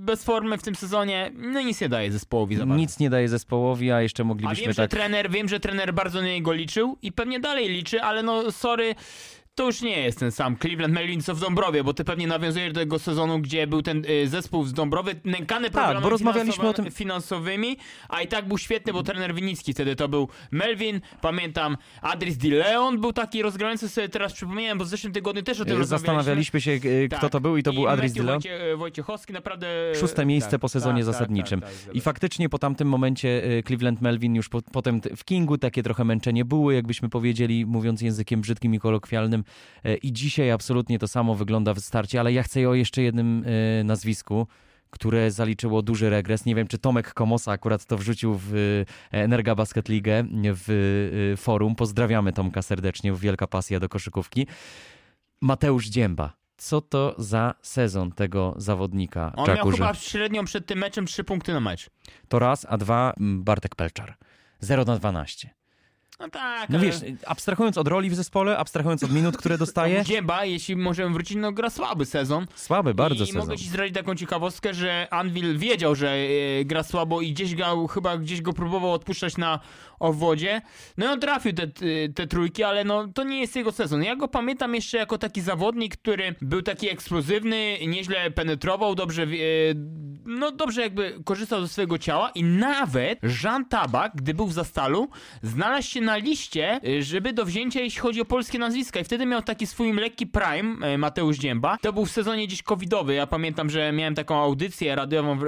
bez formy w tym sezonie. No nic nie daje zespołowi za bardzo. Nic nie daje zespołowi, a jeszcze A moglibyśmy wiem, że tak. trener, wiem, że trener bardzo na niego liczył i pewnie dalej liczy, ale no sorry, to już nie jest ten sam Cleveland Melvin co w Dąbrowie, bo ty pewnie nawiązujesz do tego sezonu, gdzie był ten y, zespół z Dąbrowy nękany Tak, bo rozmawialiśmy o tym- finansowymi, a i tak był świetny, bo trener Winicki wtedy to był Melvin, pamiętam Adris Di Leon był taki rozgrywający sobie teraz przypomniałem, bo w zeszłym tygodniu też o tym rozmawialiśmy. Zastanawialiśmy się, y, kto Tak. to był i to był Adris Dillon. Wojcie, Wojciechowski naprawdę... Szóste miejsce tak, po sezonie tak, zasadniczym. Tak, tak, tak, I faktycznie po tamtym momencie y, Cleveland Melvin już po, potem w Kingu takie trochę męczenie było, jakbyśmy powiedzieli, mówiąc językiem brzydkim i kolokwialnym. Y, I dzisiaj absolutnie to samo wygląda w starcie, ale ja chcę o jeszcze jednym y, nazwisku które zaliczyło duży regres. Nie wiem, czy Tomek Komosa akurat to wrzucił w y, Energa Basket League w forum. Pozdrawiamy Tomka serdecznie, wielka pasja do koszykówki. Mateusz Dzięba. Co to za sezon tego zawodnika? On miał chyba średnią przed tym meczem 3 punkty na mecz. to raz, a dwa mm, Bartek Pelczar. 0 na 12. No tak, No ale- wiesz, abstrahując od roli w zespole, abstrahując od minut, które dostaje, Dzięba, jeśli możemy wrócić, no gra słaby sezon. słaby bardzo I sezon. mogę ci zdradzić taką ciekawostkę, że Anvil wiedział, że e, gra słabo i gdzieś go, chyba gdzieś go próbował odpuszczać na obwodzie. No i on trafił te, te trójki, ale no to nie jest jego sezon. Ja go pamiętam jeszcze jako taki zawodnik, który był taki eksplozywny, nieźle penetrował, dobrze, no dobrze jakby korzystał ze swojego ciała i nawet Jean Tabak, gdy był w Zastalu, znalazł się na liście, żeby do wzięcia, jeśli chodzi o polskie nazwiska i wtedy miał taki swój lekki prime, e, Mateusz Dzięba. To był w sezonie gdzieś covidowy, ja pamiętam, że miałem taką audycję radiową w, e,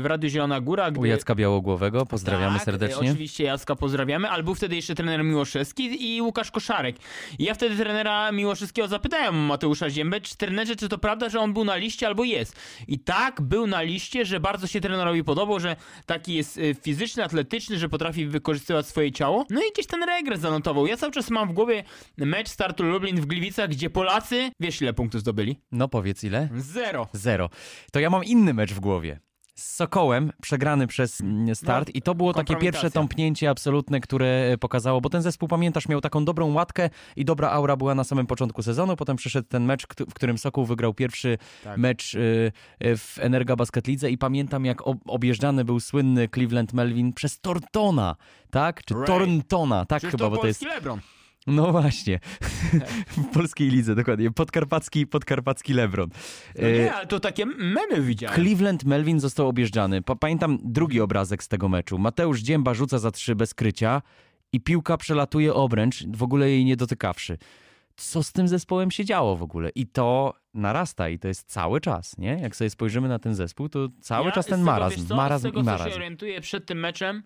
w Radiu Zielona Góra, gdy... U Jacka Białogłowego, pozdrawiamy Tak, e, serdecznie. Oczywiście Jacka pozdrawiamy, ale był wtedy jeszcze trener Miłoszewski i Łukasz Koszarek. I ja wtedy trenera Miłoszewskiego zapytałem Mateusza Ziębę, czy trenerze, czy to prawda, że on był na liście albo jest. I tak, był na liście, że bardzo się trenerowi podobał, że taki jest e, fizyczny, atletyczny, że potrafi wykorzystywać swoje ciało. No i gdzieś ten regres zanotował. Ja cały czas mam w głowie mecz startu Lublin w Gliwicach, gdzie Polacy, wiesz ile punktów zdobyli? No powiedz ile? Zero. Zero. To ja mam inny mecz w głowie. Z Sokołem, przegrany przez mm, start No, i to było takie pierwsze tąpnięcie absolutne, które e, pokazało, bo ten zespół, pamiętasz, miał taką dobrą łatkę i dobra aura była na samym początku sezonu, potem przyszedł ten mecz, w którym Sokół wygrał pierwszy Tak. mecz y, y, w Energa Basket Lidze i pamiętam, jak ob- objeżdżany był słynny Cleveland Melvin przez Tortona, tak? Czy Ray. Torntona, tak Przecież chyba, to bo to jest... Lebron. No właśnie, w polskiej lidze, dokładnie, podkarpacki, podkarpacki Lebron. No E, nie, ale to takie memy widziałem. Cleveland Melvin został objeżdżany. Pa- Pamiętam drugi obrazek z tego meczu. Mateusz Dzięba rzuca za trzy bez krycia i piłka przelatuje obręcz, w ogóle jej nie dotykawszy. Co z tym zespołem się działo w ogóle? I to narasta i to jest cały czas, nie? Jak sobie spojrzymy na ten zespół, to cały Ja czas ten tego, marazm, co, marazm z tego, i marazm. się orientuję przed tym meczem,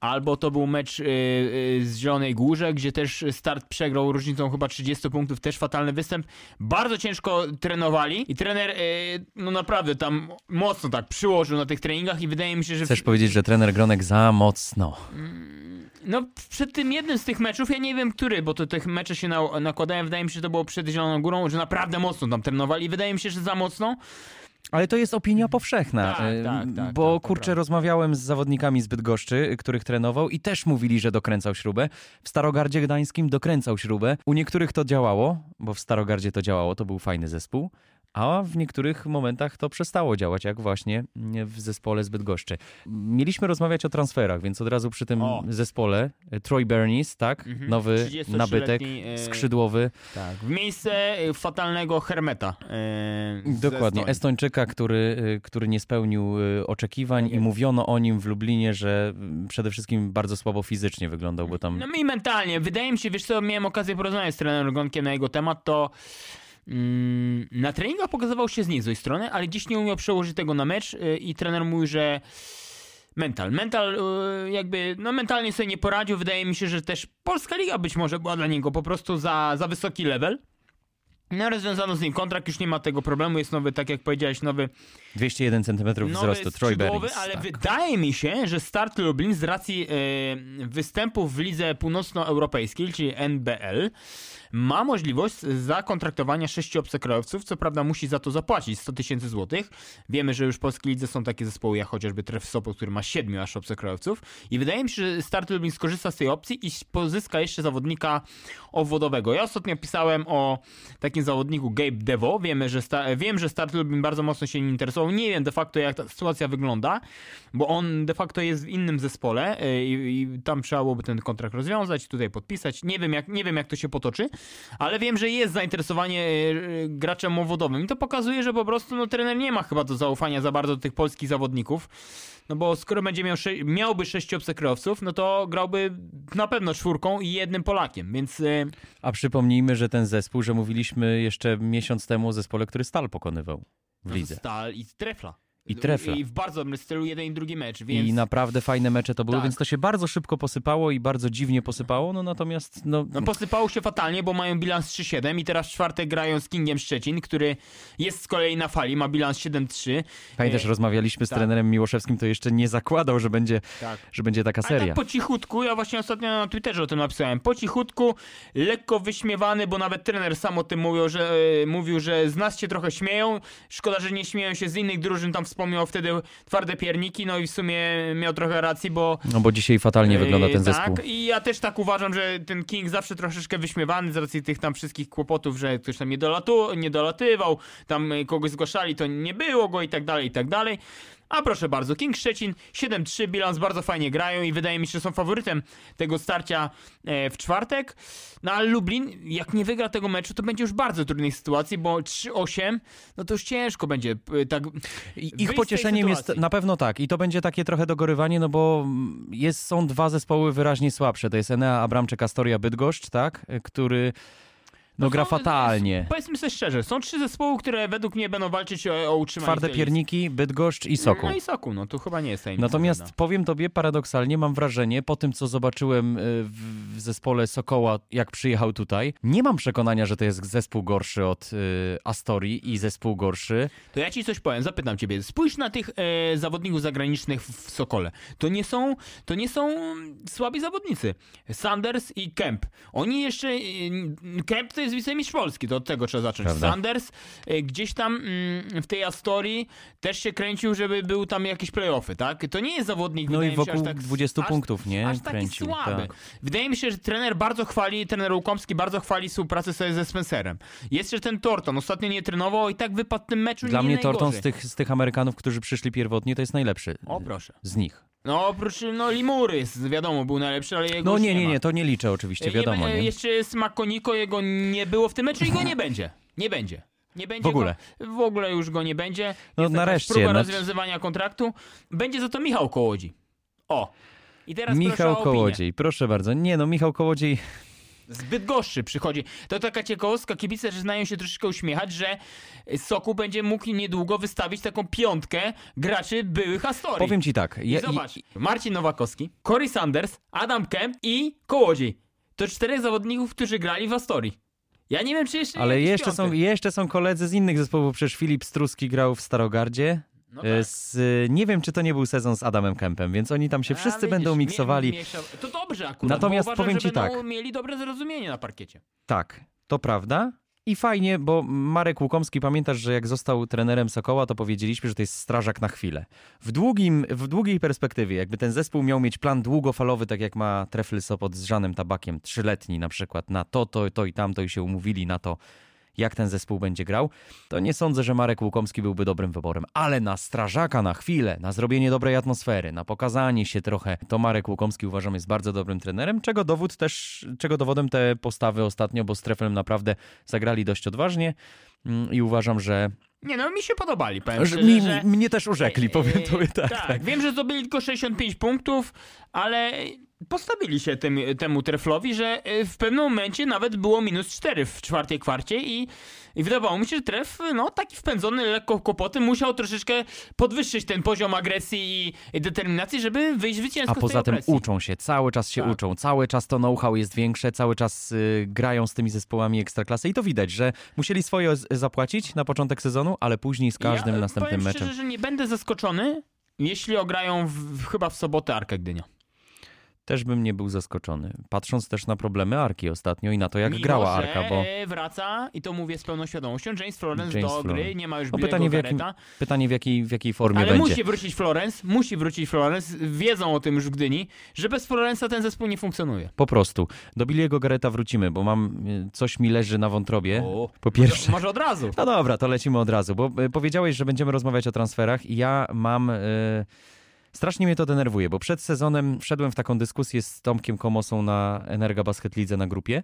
albo to był mecz yy, yy, z Zielonej Górze, gdzie też start przegrał różnicą chyba 30 punktów, też fatalny występ. Bardzo ciężko trenowali i trener yy, no naprawdę tam mocno tak przyłożył na tych treningach i wydaje mi się, że... Chcesz powiedzieć, że trener Gronek za mocno. No przed tym jednym z tych meczów, ja nie wiem który, bo to tych mecze się na, nakładają, wydaje mi się, że to było przed Zieloną Górą, że naprawdę mocno tam trenowali i wydaje mi się, że za mocno. Ale to jest opinia powszechna, Tak, tak, tak, bo tak, kurczę, rozmawiałem z zawodnikami z Bydgoszczy, których trenował i też mówili, że dokręcał śrubę. W Starogardzie Gdańskim dokręcał śrubę. U niektórych to działało, bo w Starogardzie to działało, to był fajny zespół. A w niektórych momentach to przestało działać, jak właśnie w zespole z Bydgoszczy. Mieliśmy rozmawiać o transferach, więc od razu przy tym O. zespole e, Troy Bernice, tak? Mhm. Nowy 33-letni, nabytek, e, skrzydłowy. Tak, w miejsce y, fatalnego Hermeta. y, z Dokładnie. Estończyka, który, który nie spełnił oczekiwań Tak i jest. mówiono o nim w Lublinie, że przede wszystkim bardzo słabo fizycznie wyglądał, bo tam No i mentalnie. Wydaje mi się, wiesz co, miałem okazję porozmawiać z trenerem Gonkiem na jego temat, to na treningach pokazywał się z niezłej strony, ale gdzieś nie umiał przełożyć tego na mecz y, i trener mówił, że mental, mental y, jakby, no mentalnie sobie nie poradził. Wydaje mi się, że też Polska Liga być może była dla niego po prostu za, za wysoki level. No rozwiązano z nim kontrakt, już nie ma tego problemu, jest nowy, tak jak powiedziałeś, nowy 201 cm wzrostu, Troy Bernice. ale tak. wydaje mi się, że Start Lublin z racji e, występów w lidze północnoeuropejskiej, czyli NBL, ma możliwość zakontraktowania sześciu obcokrajowców, co prawda musi za to zapłacić 100 tysięcy złotych. Wiemy, że już w polskiej lidze są takie zespoły jak chociażby Tref Sopot, który ma siedmiu aż obcokrajowców i wydaje mi się, że Start Lublin skorzysta z tej opcji i pozyska jeszcze zawodnika obwodowego. Ja ostatnio pisałem o takim zawodniku Gabe Devo, Wiemy, że sta- wiem, że Start Lublin bardzo mocno się nim interesował. Nie wiem de facto jak ta sytuacja wygląda, bo on de facto jest w innym zespole y, i, i tam trzeba byłoby ten kontrakt rozwiązać, tutaj podpisać. Nie wiem jak, nie wiem jak to się potoczy, ale wiem, że jest zainteresowanie y, graczem obwodowym i to pokazuje, że po prostu no, trener nie ma chyba do zaufania za bardzo do tych polskich zawodników. No bo skoro będzie miał sze- miałby sześciu obcokrajowców, no to grałby na pewno czwórką i jednym Polakiem, więc y, A przypomnijmy, że ten zespół, że mówiliśmy jeszcze miesiąc temu o zespole, który Stal pokonywał w no, lidze. Stal i Trefla. I Trefla. I w bardzo dobrym stylu jeden i drugi mecz, więc... I naprawdę fajne mecze to były, Tak. więc to się bardzo szybko posypało i bardzo dziwnie posypało, no natomiast no, No posypało się fatalnie, bo mają bilans 3-7 i teraz w czwartek grają z Kingiem Szczecin, który jest z kolei na fali, ma bilans 7-3. pamiętasz, E, rozmawialiśmy z tak. trenerem Miłoszewskim, to jeszcze nie zakładał, że będzie, Tak. że będzie taka Ale seria. tak po cichutku, ja właśnie ostatnio na Twitterze o tym napisałem, po cichutku, lekko wyśmiewany, bo nawet trener sam o tym mówił, że, e, mówił, że z nas się trochę śmieją, szkoda, że nie śmieją się z innych drużyn tam w wspomniał wtedy twarde pierniki, no i w sumie miał trochę racji, bo No bo dzisiaj fatalnie wygląda ten Yy, zespół. Tak, i ja też tak uważam, że ten King zawsze troszeczkę wyśmiewany z racji tych tam wszystkich kłopotów, że ktoś tam nie, dolatu, nie dolatywał, tam kogoś zgłaszali, to nie było go i tak dalej, i tak dalej. A proszę bardzo, King Szczecin 7-3, bilans bardzo fajnie grają i wydaje mi się, że są faworytem tego starcia e, w czwartek. No ale Lublin, jak nie wygra tego meczu, to będzie już bardzo trudnej sytuacji, bo 3-8, no to już ciężko będzie tak Ich pocieszeniem jest na pewno tak. I to będzie takie trochę dogorywanie, no bo jest, są dwa zespoły wyraźnie słabsze. To jest Enea Abramczyk Astoria Bydgoszcz, tak? Który no, gra są- fatalnie. Powiedzmy sobie szczerze, są trzy zespoły, które według mnie będą walczyć o, o utrzymanie Twarde tej pierniki, Bydgoszcz i Sokół. No i Sokół, no to chyba nie jest tajemnica. Natomiast żadna. powiem tobie, paradoksalnie mam wrażenie, po tym co zobaczyłem y, w, w zespole Sokoła, jak przyjechał tutaj, nie mam przekonania, że to jest zespół gorszy od y, Astorii i zespół gorszy. To ja ci coś powiem, zapytam ciebie. Spójrz na tych e, zawodników zagranicznych w, w Sokole. To nie są, to nie są słabi zawodnicy. Sanders i Kemp. Oni jeszcze... E, Kemp to jest wicemistrz Polski, to od tego trzeba zacząć. Prawda. Sanders e, gdzieś tam mm, w tej Astorii też się kręcił, żeby był tam jakieś playoffy, tak? To nie jest zawodnik, No i się, wokół aż tak, 20 aż, punktów, nie? Aż taki Kręcił, słaby. tak. Wydaje mi się, że trener bardzo chwali, trener Łukomski bardzo chwali współpracę sobie ze Spencerem. Jest jeszcze ten Torton, ostatnio nie trenował i tak wypadł w tym meczu Dla nie mnie Torton z tych, z tych Amerykanów, którzy przyszli pierwotnie, to jest najlepszy O proszę. z nich. No oprócz, no Limury, jest, wiadomo, był najlepszy, ale jego No już nie, nie, ma. nie, to nie liczę oczywiście, wiadomo. Nie, Nie? Jeszcze jest Makoniko, jego nie było w tym meczu i go nie będzie. Nie będzie. Nie będzie W ogóle. Go, w ogóle już go nie będzie. No jest nareszcie, próba no- rozwiązywania kontraktu. Będzie za to Michał Kołodzi. O. I teraz proszę Michał o opinię. Kołodziej, proszę bardzo. Nie no, Michał Kołodziej, Zbyt goszczy przychodzi. To taka ciekawostka, kibice że znają się troszeczkę uśmiechać, że Soku będzie mógł niedługo wystawić taką piątkę graczy byłych Astorii. powiem ci tak. I Ja, zobacz, Marcin Nowakowski, Cory Sanders, Adam Kemp i Kołodziej. To czterech zawodników, którzy grali w Astorii. Ja nie wiem, czy jeszcze ale jeszcze są, jeszcze są koledzy z innych zespołów, przecież Filip Struski grał w Starogardzie. No E, tak. Z, nie wiem, czy to nie był sezon z Adamem Kempem, więc oni tam się wszyscy widzisz, będą miksowali. To dobrze akurat, Natomiast uważam, powiem ci tak. mieli dobre zrozumienie na parkiecie. Tak, to prawda. I fajnie, bo Marek Łukomski, pamiętasz, że jak został trenerem Sokoła, to powiedzieliśmy, że to jest strażak na chwilę. W, długim, w długiej perspektywie, jakby ten zespół miał mieć plan długofalowy, tak jak ma Trefl Sopot z Żanem Tabakiem, trzyletni na przykład, na to, to, to i tamto i się umówili na to, jak ten zespół będzie grał, to nie sądzę, że Marek Łukomski byłby dobrym wyborem. Ale na strażaka na chwilę, na zrobienie dobrej atmosfery, na pokazanie się trochę, to Marek Łukomski uważam jest bardzo dobrym trenerem, czego dowód też, czego dowodem te postawy ostatnio, bo z Treflem naprawdę zagrali dość odważnie mm, i uważam, że, Nie no, mi się podobali, powiem szczerze, mi, że... mnie też urzekli, powiem Eee, tobie tak. tak, tak. wiem, że zdobyli tylko 65 punktów, ale postawili się tym, temu treflowi, że e, w pewnym momencie nawet było minus 4 w czwartej kwarcie i, i wydawało mi się, że tref, no taki wpędzony lekko w kłopoty, musiał troszeczkę podwyższyć ten poziom agresji i, determinacji, żeby wyjść zwycięsko A poza tym opresji. uczą się, cały czas się Tak. uczą, cały czas to know-how jest większe, cały czas y, grają z tymi zespołami ekstraklasy i to widać, że musieli swoje zapłacić na początek sezonu, ale później z każdym ja, następnym powiem meczem. szczerze, że nie będę zaskoczony, jeśli ograją w, chyba w sobotę Arkę Gdynia. Też bym nie był zaskoczony. Patrząc też na problemy Arki ostatnio i na to, jak Mimo, grała Arka, bo wraca, i to mówię z pełną świadomością, James Florence James do gry, Florence. nie ma już No pytanie w, jakim, Garretta. pytanie w jakiej, w jakiej formie Ale będzie. musi wrócić Florence, musi wrócić Florence, wiedzą o tym już w Gdyni, że bez Florence'a ten zespół nie funkcjonuje. Po prostu. Do Billiego Gareta wrócimy, bo mam y, coś mi leży na wątrobie. O, Po pierwsze. Może od razu. No dobra, to lecimy od razu, bo y, powiedziałeś, że będziemy rozmawiać o transferach i ja mam... Y, strasznie mnie to denerwuje, bo przed sezonem wszedłem w taką dyskusję z Tomkiem Komosą na Energa Basket Lidze na grupie,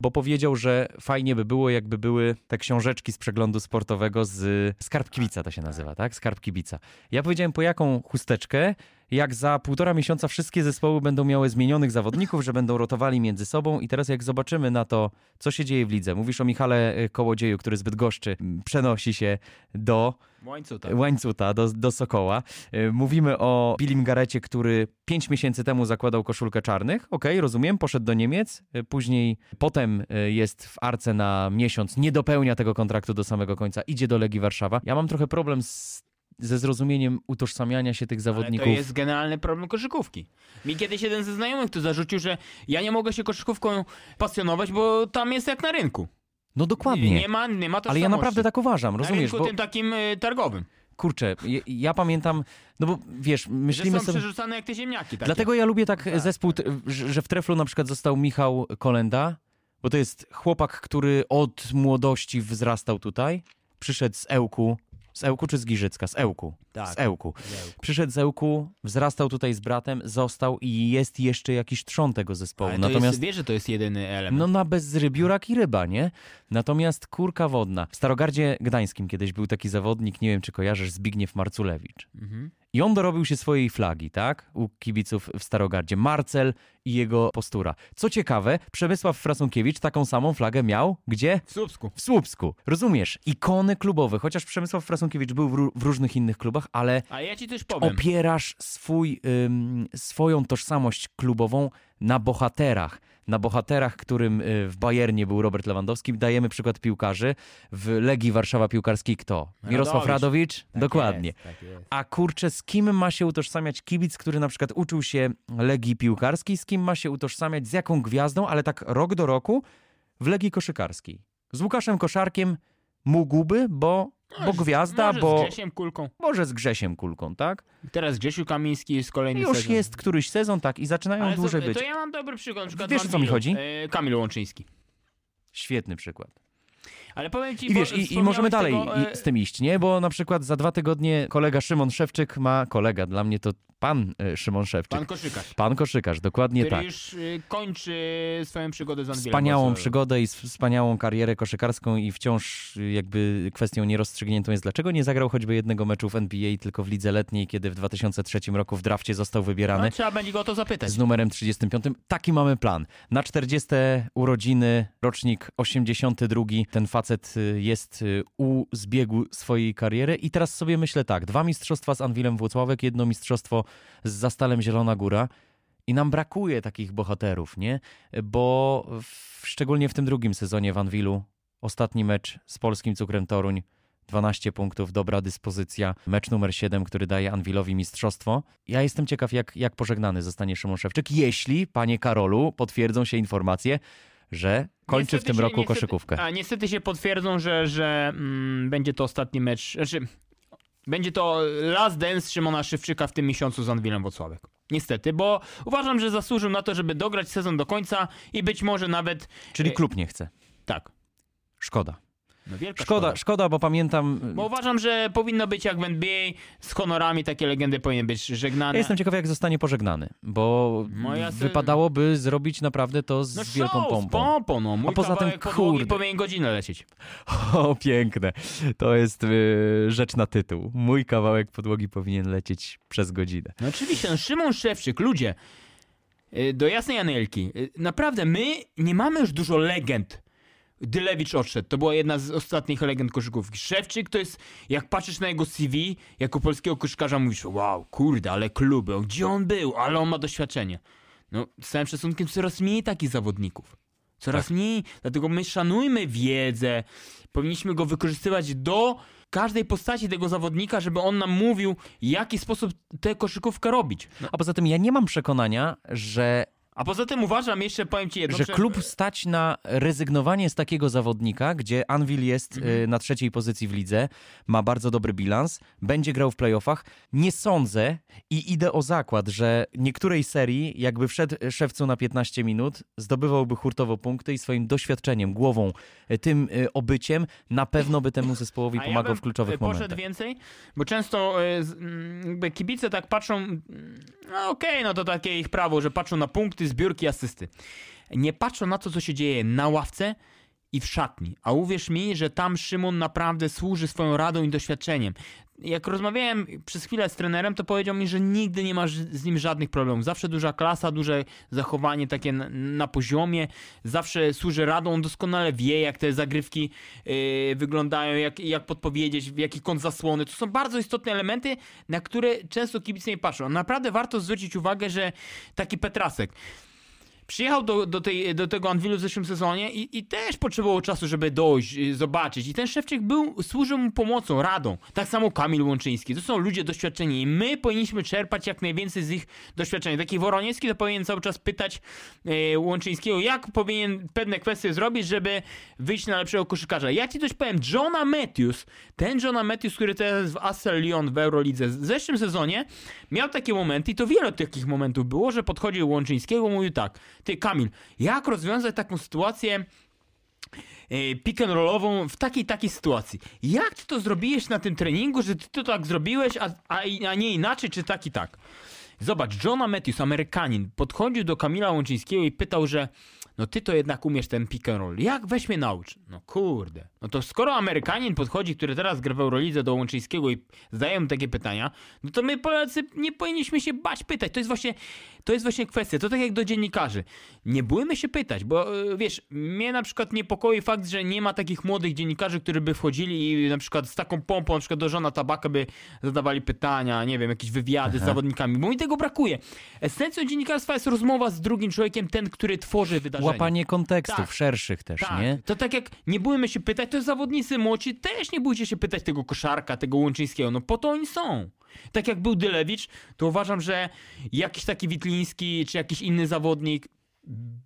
bo powiedział, że fajnie by było, jakby były te książeczki z przeglądu sportowego z Skarb Kibica to się nazywa, tak? Skarb Kibica. Ja powiedziałem, po jaką chusteczkę, jak za półtora miesiąca wszystkie zespoły będą miały zmienionych zawodników, że będą rotowali między sobą i teraz jak zobaczymy na to, co się dzieje w lidze, mówisz o Michale y, Kołodzieju, który zbyt goszczy, przenosi się do Łańcuta. Łańcuta, do, do Sokoła. Y, Mówimy o Billim Garecie, który pięć miesięcy temu zakładał koszulkę czarnych. Okej, rozumiem, poszedł do Niemiec. Y, Później, potem jest w Arce na miesiąc, nie dopełnia tego kontraktu do samego końca, idzie do Legii Warszawa. Ja mam trochę problem z, ze zrozumieniem utożsamiania się tych Ale zawodników. to jest generalny problem koszykówki. Mi kiedyś jeden ze znajomych tu zarzucił, że ja nie mogę się koszykówką pasjonować, bo tam jest jak na rynku. No dokładnie. Nie ma, nie ma Ale ja naprawdę tak uważam, Na rozumiesz? rynku Bo tym takim y, targowym. kurczę, ja, ja pamiętam, no bo wiesz, Że myślimy są sobie... przerzucane jak te ziemniaki. Takie. Dlatego ja lubię tak zespół, t- że że w Treflu na przykład został Michał Kolenda, bo to jest chłopak, który od młodości wzrastał tutaj, przyszedł z Ełku, z Ełku czy z Giżycka? Z Ełku. Tak. Z Ełku. Przyszedł z Ełku, wzrastał tutaj z bratem, został i jest jeszcze jakiś trzon tego zespołu. Ale to Natomiast jest, wiesz, że to jest jedyny element. no na bezrybiurak i ryba, nie? Natomiast kurka wodna. W Starogardzie Gdańskim kiedyś był taki zawodnik, nie wiem czy kojarzysz, Zbigniew Marculewicz. Mhm. I on dorobił się swojej flagi, tak? U kibiców w Starogardzie. Marcel i jego postura. Co ciekawe, Przemysław Frasunkiewicz taką samą flagę miał gdzie? W Słupsku. W Słupsku. Rozumiesz? Ikony klubowe, chociaż Przemysław Frasunkiewicz był w, w różnych innych klubach, ale A ja ci coś powiem. opierasz swój, ym, swoją tożsamość klubową na bohaterach. Na bohaterach, którym y, w Bayernie był Robert Lewandowski. Dajemy przykład piłkarzy. W Legii Warszawa piłkarskiej kto? Mirosław Radowicz. Radowicz? Tak Dokładnie. Jest, tak jest. A kurczę, z kim ma się utożsamiać kibic, który na przykład uczył się Legii Piłkarskiej, z kim ma się utożsamiać, z jaką gwiazdą, ale tak rok do roku w Legii Koszykarskiej? Z Łukaszem Koszarkiem mógłby, bo, bo gwiazda, Może bo z Grzesiem Kulką. może z Grzesiem Kulką, tak? Teraz Grzesiu Kamiński jest kolejny Już sezon. jest któryś sezon, tak, i zaczynają Ale dłużej to, być. to ja mam dobry przykład. Na przykład Wiesz, o co mi chodzi? E, Kamil Łączyński. Świetny przykład. Ale powiem ci, I wiesz, bo i, i możemy dalej tego, i z tym iść, nie? Bo na przykład za dwa tygodnie kolega Szymon Szewczyk ma, kolega, dla mnie to pan e, Szymon e, Szewczyk. Pan Koszykarz. Pan koszykarz, dokładnie który tak. już y, kończy swoją przygodę z Anwilem. Wspaniałą przygodę i wspaniałą karierę koszykarską i wciąż y, jakby kwestią nierozstrzygniętą jest, dlaczego nie zagrał choćby jednego meczu w NBA, tylko w lidze letniej, kiedy w 2003 roku w drafcie został wybierany. No, trzeba będzie go o to zapytać. z numerem 35. Taki mamy plan. Na 40 urodziny, rocznik 82, ten facet jest u zbiegu swojej kariery i teraz sobie myślę tak, dwa mistrzostwa z Anwilem Włocławek, jedno mistrzostwo z Zastalem Zielona Góra i nam brakuje takich bohaterów, nie? Bo w, szczególnie w tym drugim sezonie w Anwilu, ostatni mecz z polskim Cukrem Toruń, 12 punktów, dobra dyspozycja. Mecz numer 7, który daje Anwilowi mistrzostwo. Ja jestem ciekaw, jak, jak pożegnany zostanie Szymon Szewczyk, jeśli, panie Karolu, potwierdzą się informacje, że kończy w Niestety tym się- roku niestety- koszykówkę. A niestety się potwierdzą, że, że mm, będzie to ostatni mecz. Znaczy, będzie to last dance Szymona Szywczyka w tym miesiącu z Anwilem Wocławek. Niestety, bo uważam, że zasłużył na to, żeby dograć sezon do końca i być może nawet. Czyli e, klub nie chce. Tak. Szkoda. No wielka Szkoda, szkoda, bo pamiętam... Bo uważam, że powinno być jak w NBA, z honorami takie legendy powinny być żegnane. Ja jestem ciekaw, jak zostanie pożegnany, bo No ja se- wypadałoby zrobić naprawdę to z no wielką show, pompą. Z pompą, no. Mój A poza tym, kurde. powinien godzinę lecieć. O, piękne. To jest y, rzecz na tytuł. Mój kawałek podłogi powinien lecieć przez godzinę. No oczywiście, no Szymon Szewczyk, ludzie, y, do jasnej Anelki, y, naprawdę my nie mamy już dużo legend. Dylewicz odszedł, to była jedna z ostatnich legend koszykówki. Szewczyk to jest, jak patrzysz na jego CV, jako polskiego koszykarza mówisz, wow, kurde, ale kluby, gdzie on był, ale on ma doświadczenie. No, z całym szacunkiem coraz mniej takich zawodników. Coraz mniej, dlatego my szanujmy wiedzę, powinniśmy go wykorzystywać do każdej postaci tego zawodnika, żeby on nam mówił, w jaki sposób tę koszykówkę robić. No, A poza tym ja nie mam przekonania, że, a poza tym uważam, jeszcze powiem ci jedno, że że- klub stać na rezygnowanie z takiego zawodnika, gdzie Anvil jest y, na trzeciej pozycji w lidze, ma bardzo dobry bilans, będzie grał w playoffach. Nie sądzę i idę o zakład, że niektórej serii, jakby wszedł szewcu na 15 minut, zdobywałby hurtowo punkty i swoim doświadczeniem, głową, y, tym y, obyciem na pewno by temu zespołowi pomagał bym, w kluczowych e, Poszedł momentach. więcej, bo często mm, jakby kibice tak patrzą, mm, no okej, no to takie ich prawo, że patrzą na punkty, zbiórki, asysty. Nie patrzą na to, co się dzieje na ławce i w szatni. A uwierz mi, że tam Szymon naprawdę służy swoją radą i doświadczeniem. Jak rozmawiałem przez chwilę z trenerem, to powiedział mi, że nigdy nie ma ż- z nim żadnych problemów. Zawsze duża klasa, duże zachowanie takie na, na poziomie, zawsze służy radą, on doskonale wie, jak te zagrywki yy, wyglądają, jak, jak podpowiedzieć, w jaki kąt zasłony. To są bardzo istotne elementy, na które często kibice nie patrzą. Naprawdę warto zwrócić uwagę, że taki Petrasek, Przyjechał do, do, tej, do tego Anwilu w zeszłym sezonie i, i też potrzebował czasu, żeby dojść, y, zobaczyć. I ten Szewczyk był, służył mu pomocą, radą. Tak samo Kamil Łączyński. To są ludzie doświadczeni i my powinniśmy czerpać jak najwięcej z ich doświadczenia. Taki Woroniecki to powinien cały czas pytać e, Łączyńskiego, jak powinien pewne kwestie zrobić, żeby wyjść na lepszego koszykarza. Ja ci coś powiem. Johna Matthews, ten Johna Matthews, który teraz jest w Assel Lyon w Eurolidze, w zeszłym sezonie miał takie momenty i to wiele takich momentów było, że podchodził Łączyńskiego mówił tak, ty Kamil, jak rozwiązać taką sytuację e, pick and rollową w takiej takiej sytuacji. Jak ty to zrobiłeś na tym treningu, że ty to tak zrobiłeś, a, a, a nie inaczej, czy tak i tak? Zobacz, Johna Matthews, Amerykanin, podchodził do Kamila Łączyńskiego i pytał, że no ty to jednak umiesz ten pick and roll. Jak weź mnie naucz? No kurde. No to skoro Amerykanin podchodzi, który teraz gra w Eurolidze do Łączyńskiego i zadaje mu takie pytania, no to my Polacy nie powinniśmy się bać pytać. To jest właśnie, to jest właśnie kwestia. To tak jak do dziennikarzy. Nie bójmy się pytać, bo e, wiesz, mnie na przykład niepokoi fakt, że nie ma takich młodych dziennikarzy, którzy by wchodzili i na przykład z taką pompą, na przykład do żona tabaka by zadawali pytania, nie wiem, jakieś wywiady z zawodnikami, bo mi tego brakuje. Esencją dziennikarstwa jest rozmowa z drugim człowiekiem, ten, który tworzy wydarzenie. Łapanie kontekstów Tak. szerszych też, Tak, nie? to tak jak nie bójmy się pytać, to zawodnicy młodzi też nie bójcie się pytać tego koszarka, tego Łączyńskiego, no po to oni są. Tak jak był Dylewicz, to uważam, że jakiś taki Witliński czy jakiś inny zawodnik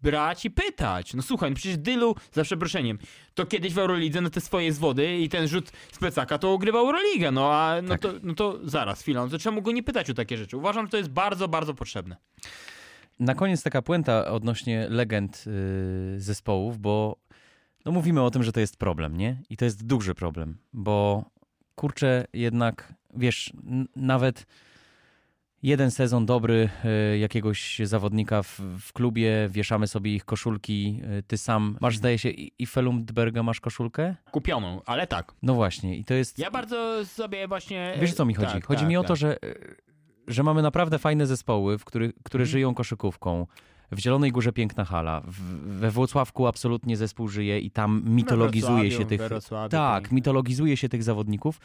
brać i pytać. No słuchaj, no przecież Dylu, za przeproszeniem, to kiedyś w Eurolidze na te swoje zwody i ten rzut z plecaka to ogrywał Euroligę, no a no, Tak. to, no to zaraz, chwilę, no to czemu go nie pytać o takie rzeczy? Uważam, że to jest bardzo, bardzo potrzebne. Na koniec taka puenta odnośnie legend y, zespołów, bo no mówimy o tym, że to jest problem, nie? I to jest duży problem, bo kurczę, jednak wiesz, nawet jeden sezon dobry y, jakiegoś zawodnika w, w klubie, wieszamy sobie ich koszulki, y, ty sam masz, zdaje się, i Felundberga masz koszulkę? Kupioną, ale tak. No właśnie, i to jest. Ja bardzo sobie właśnie... Wiesz o co mi chodzi? Tak, chodzi tak, mi o tak. to, że, że mamy naprawdę fajne zespoły, w których, które Mhm. żyją koszykówką. W Zielonej Górze piękna hala. W, we Włocławku absolutnie zespół żyje i tam mitologizuje się tych. Tak, mitologizuje się tych zawodników.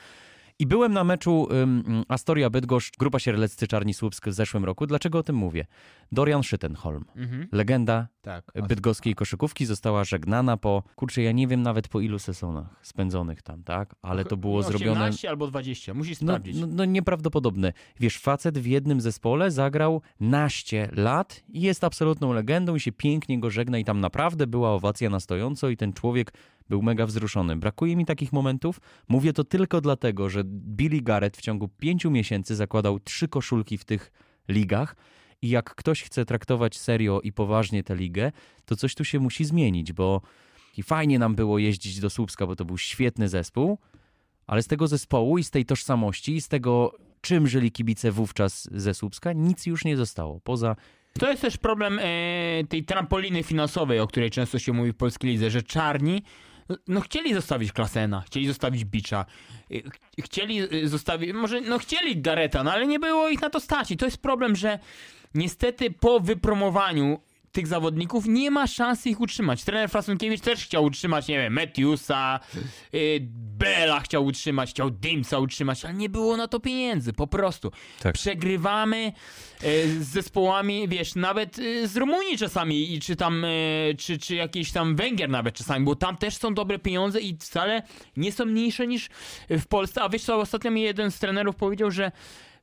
I byłem na meczu ym, Astoria Bydgoszcz, Grupa Sierleccy Czarni Słupsk w zeszłym roku. Dlaczego o tym mówię? Dorian Szytenholm, Mhm, legenda tak. bydgoskiej koszykówki, została żegnana po, kurczę, ja nie wiem nawet po ilu sezonach spędzonych tam, tak? Ale to było no, zrobione... 18 albo 20, musisz No, sprawdzić. no, no nieprawdopodobne. Wiesz, facet w jednym zespole zagrał naście lat i jest absolutną legendą i się pięknie go żegna i tam naprawdę była owacja na stojąco i ten człowiek był mega wzruszony. Brakuje mi takich momentów. Mówię to tylko dlatego, że Billy Garrett w ciągu pięciu miesięcy zakładał trzy koszulki w tych ligach i jak ktoś chce traktować serio i poważnie tę ligę, to coś tu się musi zmienić, bo i fajnie nam było jeździć do Słupska, bo to był świetny zespół, ale z tego zespołu i z tej tożsamości i z tego, czym żyli kibice wówczas ze Słupska, nic już nie zostało. Poza To jest też problem e, tej trampoliny finansowej, o której często się mówi w polskiej lidze, że czarni no chcieli zostawić Klasena, chcieli zostawić Bicza, ch- chcieli e, zostawić, może no chcieli Gareta, no ale nie było ich na to stać i to jest problem, że niestety po wypromowaniu tych zawodników nie ma szansy ich utrzymać. Trener Frasunkiewicz też chciał utrzymać, nie wiem, Matthewsa, y, Bela chciał utrzymać, chciał Dimsa utrzymać, ale nie było na to pieniędzy, po prostu. Tak. Przegrywamy y, z zespołami, wiesz, nawet y, z Rumunii czasami, i czy tam, y, czy, czy jakiś tam Węgier nawet czasami, bo tam też są dobre pieniądze i wcale nie są mniejsze niż w Polsce. A wiesz co, ostatnio mi jeden z trenerów powiedział, że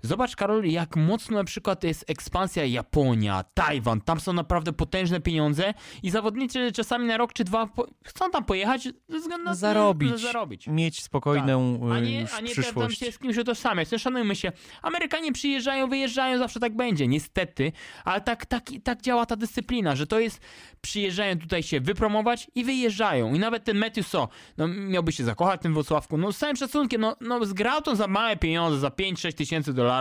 Zobacz, Karol, jak mocno na przykład jest ekspansja Japonia, Tajwan. Tam są naprawdę potężne pieniądze i zawodnicy czasami na rok czy dwa chcą tam pojechać ze względu na zarobić, Na, zarobić. mieć spokojną A y, nie, już a nie przyszłość. się z kimś utożsamiać. No szanujmy się. Amerykanie przyjeżdżają, wyjeżdżają, zawsze tak będzie, niestety. Ale tak, tak, tak działa ta dyscyplina, że to jest przyjeżdżają tutaj się wypromować i wyjeżdżają. I nawet ten Matthew So, no miałby się zakochać w tym Wrocławku. No z całym szacunkiem, no, no zgrał to za małe pieniądze, za 5-6 tysięcy dolarów,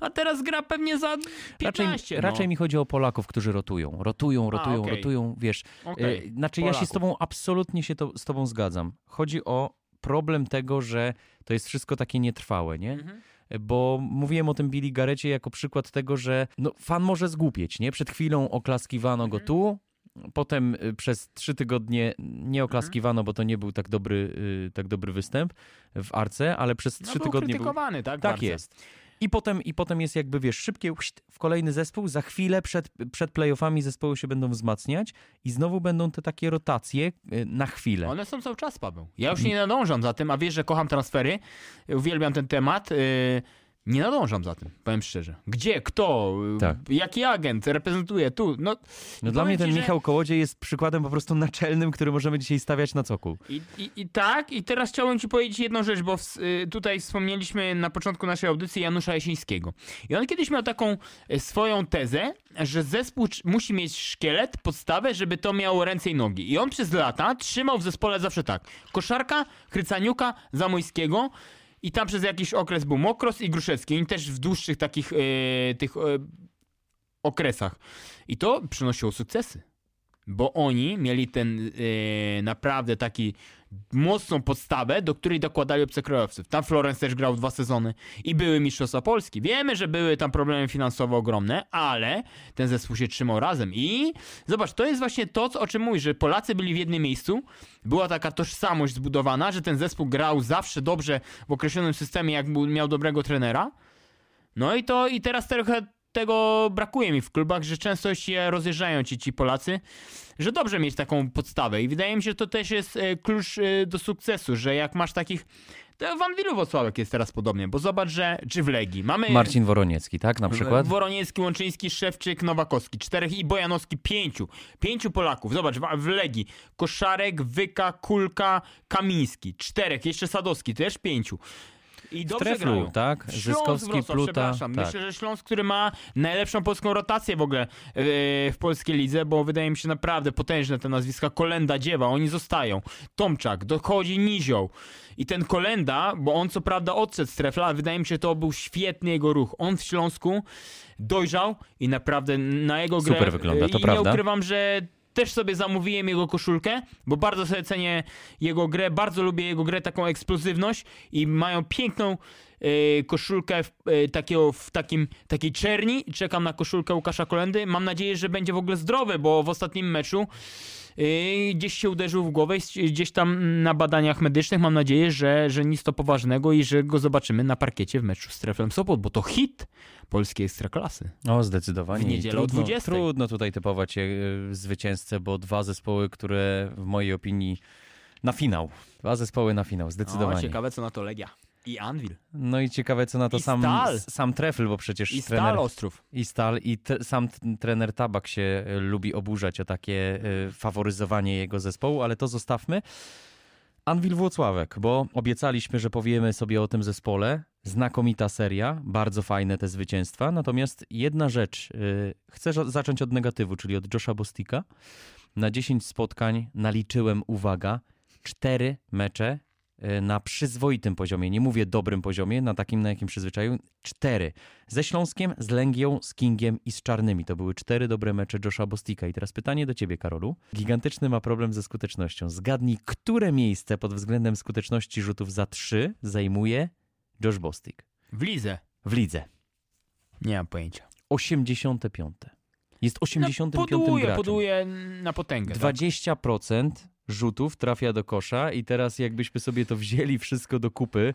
a teraz gra pewnie za 15. Raczej, no. raczej mi chodzi o Polaków, którzy rotują. Rotują, rotują, okej. rotują, wiesz. Okej, y, Znaczy ja się z Polaków. tobą absolutnie się to, z tobą zgadzam. Chodzi o problem tego, że to jest wszystko takie nietrwałe, nie? Mhm. Bo mówiłem o tym Billy Garecie jako przykład tego, że no, fan może zgłupieć, nie? Przed chwilą oklaskiwano go Mhm. tu, potem y, przez trzy tygodnie nie oklaskiwano, bo to nie był tak dobry, y, tak dobry występ w Arce, ale przez No, trzy tygodnie był... krytykowany, tak? Tak jest. I potem, I potem jest jakby, wiesz, szybkie w kolejny zespół, za chwilę przed, przed playoffami zespoły się będą wzmacniać i znowu będą te takie rotacje y, na chwilę. One są cały czas, Paweł. Ja już nie nadążam za tym, a wiesz, że kocham transfery, uwielbiam ten temat. Yy, nie nadążam za tym, powiem szczerze. Gdzie, kto, yy, Tak. jaki agent reprezentuje tu? No, No dla mnie ten że- Michał Kołodziej jest przykładem po prostu naczelnym, który możemy dzisiaj stawiać na cokół. I, i, I tak, i teraz chciałbym ci powiedzieć jedną rzecz, bo w, y, tutaj wspomnieliśmy na początku naszej audycji Janusza Jasińskiego. I on kiedyś miał taką y, swoją tezę, że zespół musi mieć szkielet, podstawę, żeby to miało ręce i nogi. I on przez lata trzymał w zespole zawsze tak. Koszarka, Chrycaniuka, Zamojskiego i tam przez jakiś okres był Mokros i Gruszewski. Oni też w dłuższych takich y, tych y, okresach. I to przynosiło sukcesy. Bo oni mieli ten e, naprawdę taki mocną podstawę, do której dokładali obcokrajowców. Tam Florence też grał dwa sezony i były Mistrzostwa Polski. Wiemy, że były tam problemy finansowe ogromne, ale ten zespół się trzymał razem. I zobacz, to jest właśnie to, o czym mówisz, że Polacy byli w jednym miejscu, była taka tożsamość zbudowana, że ten zespół grał zawsze dobrze w określonym systemie, jak miał dobrego trenera. No i to i teraz trochę tego brakuje mi w klubach, że często się rozjeżdżają ci, ci Polacy, że dobrze mieć taką podstawę i wydaje mi się, że to też jest e, klucz e, do sukcesu, że jak masz takich to w Anwilu Wocławek jest teraz podobnie, bo zobacz, że czy w Legii mamy Marcin Woroniecki, tak, na przykład? Woroniecki, Łączyński, Szewczyk, Nowakowski, czterech i Bojanowski, pięciu. Pięciu Polaków. Zobacz, w, w Legii Koszarek, Wyka, Kulka, Kamiński. Czterech, jeszcze Sadowski, też pięciu. I dobrze Treflu, grają. tak? Śląsk Zyskowski, Wrocław, Pluta, przepraszam. tak. Myślę, że Śląsk, który ma najlepszą polską rotację w ogóle e, w polskiej lidze, bo wydaje mi się naprawdę potężne te nazwiska. Kolenda, Dziewa, oni zostają. Tomczak, dochodzi Nizioł. I ten Kolenda, bo on co prawda odszedł z Trefla, ale wydaje mi się, że to był świetny jego ruch. On w Śląsku dojrzał i naprawdę na jego grę... Super wygląda, to I prawda. nie ukrywam, że też sobie zamówiłem jego koszulkę, bo bardzo sobie cenię jego grę, bardzo lubię jego grę, taką eksplozywność i mają piękną e, koszulkę w, e, takiego, w takim, takiej czerni. Czekam na koszulkę Łukasza Kolendy. Mam nadzieję, że będzie w ogóle zdrowy, bo w ostatnim meczu gdzieś się uderzył w głowę, gdzieś tam na badaniach medycznych. Mam nadzieję, że, że nic to poważnego i że go zobaczymy na parkiecie w meczu z Treflem Sopot, bo to hit polskiej ekstraklasy. O, zdecydowanie. W niedzielę o trudno, 20. Trudno tutaj typować e, zwycięzcę, bo dwa zespoły, które w mojej opinii na finał. Dwa zespoły na finał, O, zdecydowanie. ciekawe co na to Legia. I Anvil. No i ciekawe, co na to I sam, Stal. sam Trefl, bo przecież I trener... Stal Ostrów. I Stal i te, sam t- trener Tabak się e, lubi oburzać o takie e, faworyzowanie jego zespołu, ale to zostawmy. Anwil Włocławek, bo obiecaliśmy, że powiemy sobie o tym zespole. Znakomita seria, bardzo fajne te zwycięstwa. Natomiast jedna rzecz, y, chcę zacząć od negatywu, czyli od Josha Bostika. Na 10 spotkań naliczyłem, uwaga, 4 mecze y, na przyzwoitym poziomie. Nie mówię dobrym poziomie, na takim, na jakim przyzwyczaił. 4. Ze Śląskiem, z Lęgią, z Kingiem i z Czarnymi. To były cztery dobre mecze Josha Bostika. I teraz pytanie do ciebie, Karolu. Gigantyczny ma problem ze skutecznością. Zgadnij, które miejsce pod względem skuteczności rzutów za trzy zajmuje Josh Bostik W lidze. w lidze. Nie mam pojęcia. 85. Jest 85 no, poduje, graczem. poduje na potęgę. tak? 20% rzutów trafia do kosza i teraz jakbyśmy sobie to wzięli wszystko do kupy,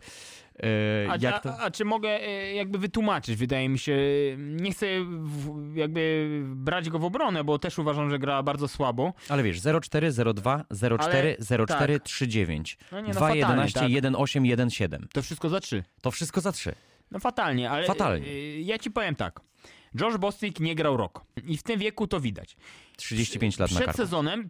e, A, jak a, to... a czy mogę e, jakby wytłumaczyć? Wydaje mi się, nie chcę w, jakby brać go w obronę, bo też uważam, że gra bardzo słabo. Ale wiesz, 04, 02, 04, 04, tak. 39, No nie, no 2, fatalnie, 11, tak. 1, 8, 1, 7. To wszystko za trzy. To wszystko za trzy. No fatalnie, ale Fatalnie. e, ja ci powiem tak. Josh Bostic nie grał rok. I w tym wieku to widać. 35 lat na Przed kartę. sezonem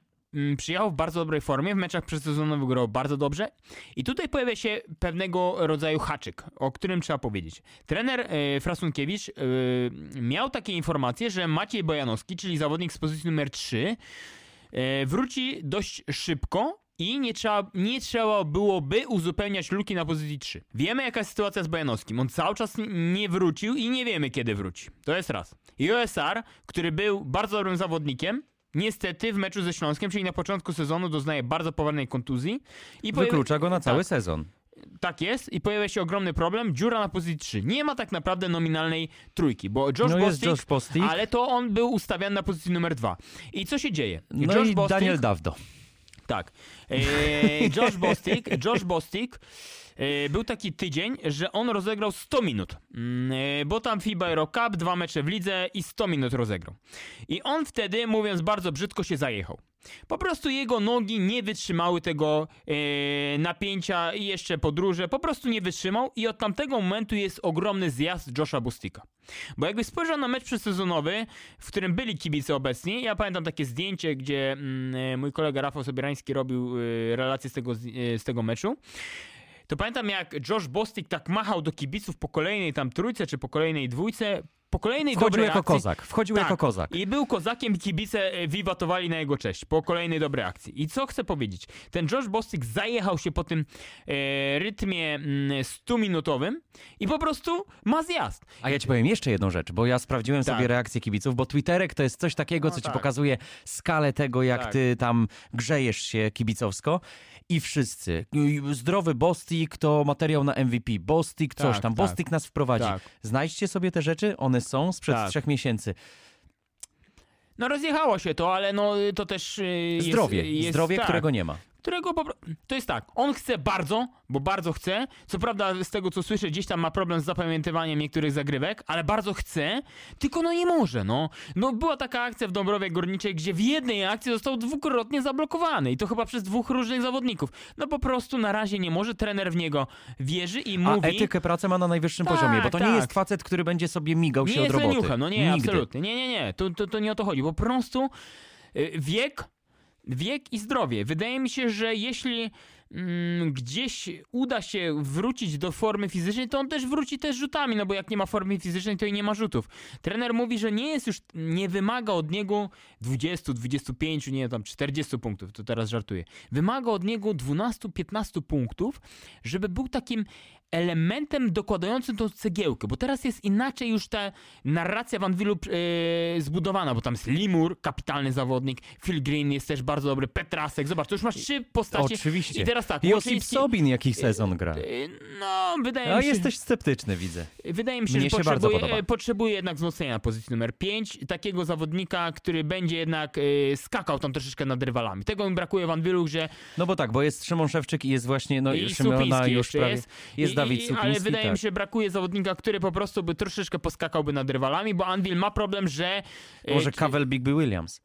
przyjechał w bardzo dobrej formie, w meczach przedsezonowych grał bardzo dobrze i tutaj pojawia się pewnego rodzaju haczyk, o którym trzeba powiedzieć. Trener e, Frasunkiewicz e, miał takie informacje, że Maciej Bojanowski, czyli zawodnik z pozycji numer 3, e, wróci dość szybko i nie trzeba, nie trzeba byłoby uzupełniać luki na pozycji 3. Wiemy jaka jest sytuacja z Bojanowskim. On cały czas nie wrócił i nie wiemy kiedy wróci. To jest raz. I OSR, który był bardzo dobrym zawodnikiem, niestety w meczu ze Śląskiem, czyli na początku sezonu doznaje bardzo poważnej kontuzji. I Wyklucza go na cały tak, sezon. tak jest i pojawia się ogromny problem, dziura na pozycji 3. Nie ma tak naprawdę nominalnej trójki, bo Josh No Bostic, Josh Bostic. ale to on był ustawiany na pozycji numer 2. I co się dzieje? No Josh i Bostic, Daniel Dawdo. tak. Eee, Josh Bostic, Josh Bostic był taki tydzień, że on rozegrał 100 minut, Mm, e, bo tam FIBA Euro Cup, dwa mecze w lidze i 100 minut rozegrał. I on wtedy, mówiąc bardzo brzydko, się zajechał. Po prostu jego nogi nie wytrzymały tego e, napięcia i jeszcze podróże, po prostu nie wytrzymał i od tamtego momentu jest ogromny zjazd Josha Bustika. Bo jakbyś spojrzał na mecz przysezonowy, w którym byli kibice obecni, ja pamiętam takie zdjęcie, gdzie mm, e, mój kolega Rafał Sobierański robił e, relację z tego, e, z tego meczu, to pamiętam jak Josh Bostik tak machał do kibiców po kolejnej tam trójce, czy po kolejnej dwójce, po kolejnej Wchodził dobrej jako akcji. kozak. Wchodził Tak. jako kozak. I był kozakiem, kibice e, wiwatowali na jego cześć po kolejnej dobrej akcji. I co chcę powiedzieć? Ten Josh Bostic zajechał się po tym e, rytmie mm, 100-minutowym i po prostu ma zjazd. A ja ci powiem jeszcze jedną rzecz, bo ja sprawdziłem Tak. sobie reakcje kibiców, bo Twitterek to jest coś takiego, No co ci tak. pokazuje skalę tego, jak Tak. ty tam grzejesz się kibicowsko. I wszyscy. Zdrowy Bostik to materiał na MVP. Bostik coś Tak, tam. tak. Bostik nas wprowadzi. Tak. Znajdźcie sobie te rzeczy, one są sprzed Tak. trzech miesięcy. No rozjechało się to, ale no to też e, jest, Zdrowie. jest, Zdrowie, tak. którego nie ma. Którego po, pro- to jest tak, on chce bardzo, bo bardzo chce, co prawda z tego co słyszę gdzieś tam ma problem z zapamiętywaniem niektórych zagrywek, ale bardzo chce, tylko no nie może, no. No była taka akcja w Dąbrowie Górniczej, gdzie w jednej akcji został dwukrotnie zablokowany i to chyba przez dwóch różnych zawodników. No po prostu na razie nie może, trener w niego wierzy i A mówi... etykę pracy ma na najwyższym Tak, poziomie, bo to nie tak. jest facet, który będzie sobie migał nie się od jest roboty. leniuchem, no nie, Nigdy. absolutnie. Nie, nie, nie. To, to, to nie o to chodzi. Po prostu y, wiek, wiek i zdrowie. Wydaje mi się, że jeśli mm, gdzieś uda się wrócić do formy fizycznej, to on też wróci też rzutami, no bo jak nie ma formy fizycznej, to i nie ma rzutów. Trener mówi, że nie jest już, nie wymaga od niego 20, 25, nie tam 40 punktów, to teraz żartuję. Wymaga od niego 12-15 punktów, żeby był takim elementem dokładającym tą cegiełkę, bo teraz jest inaczej już ta narracja Van Willu e, zbudowana, bo tam jest Limur, kapitalny zawodnik, Phil Green jest też bardzo dobry, Petrasek, zobacz, to już masz trzy postacie. Oczywiście. I teraz tak, Josip Łuczyński- Sobin jaki sezon gra. E, No, wydaje A mi się, jesteś sceptyczny, widzę. wydaje mi się, Mnie że się bardzo potrzebuje, podoba. e, potrzebuje jednak wzmocnienia pozycji numer 5, takiego zawodnika, który będzie jednak e, skakał tam troszeczkę nad rywalami. Tego mi brakuje Van Willu, że No bo tak, bo jest Szymon Szewczyk i jest właśnie, no I Szymona Supiński już prawie, jest. jest I, Dawid Supiński, Ale wydaje tak. mi się, brakuje zawodnika, który po prostu by troszeczkę poskakałby nad rywalami, bo Anvil ma problem, że... e, Może czy- Kavel Bigby Williams.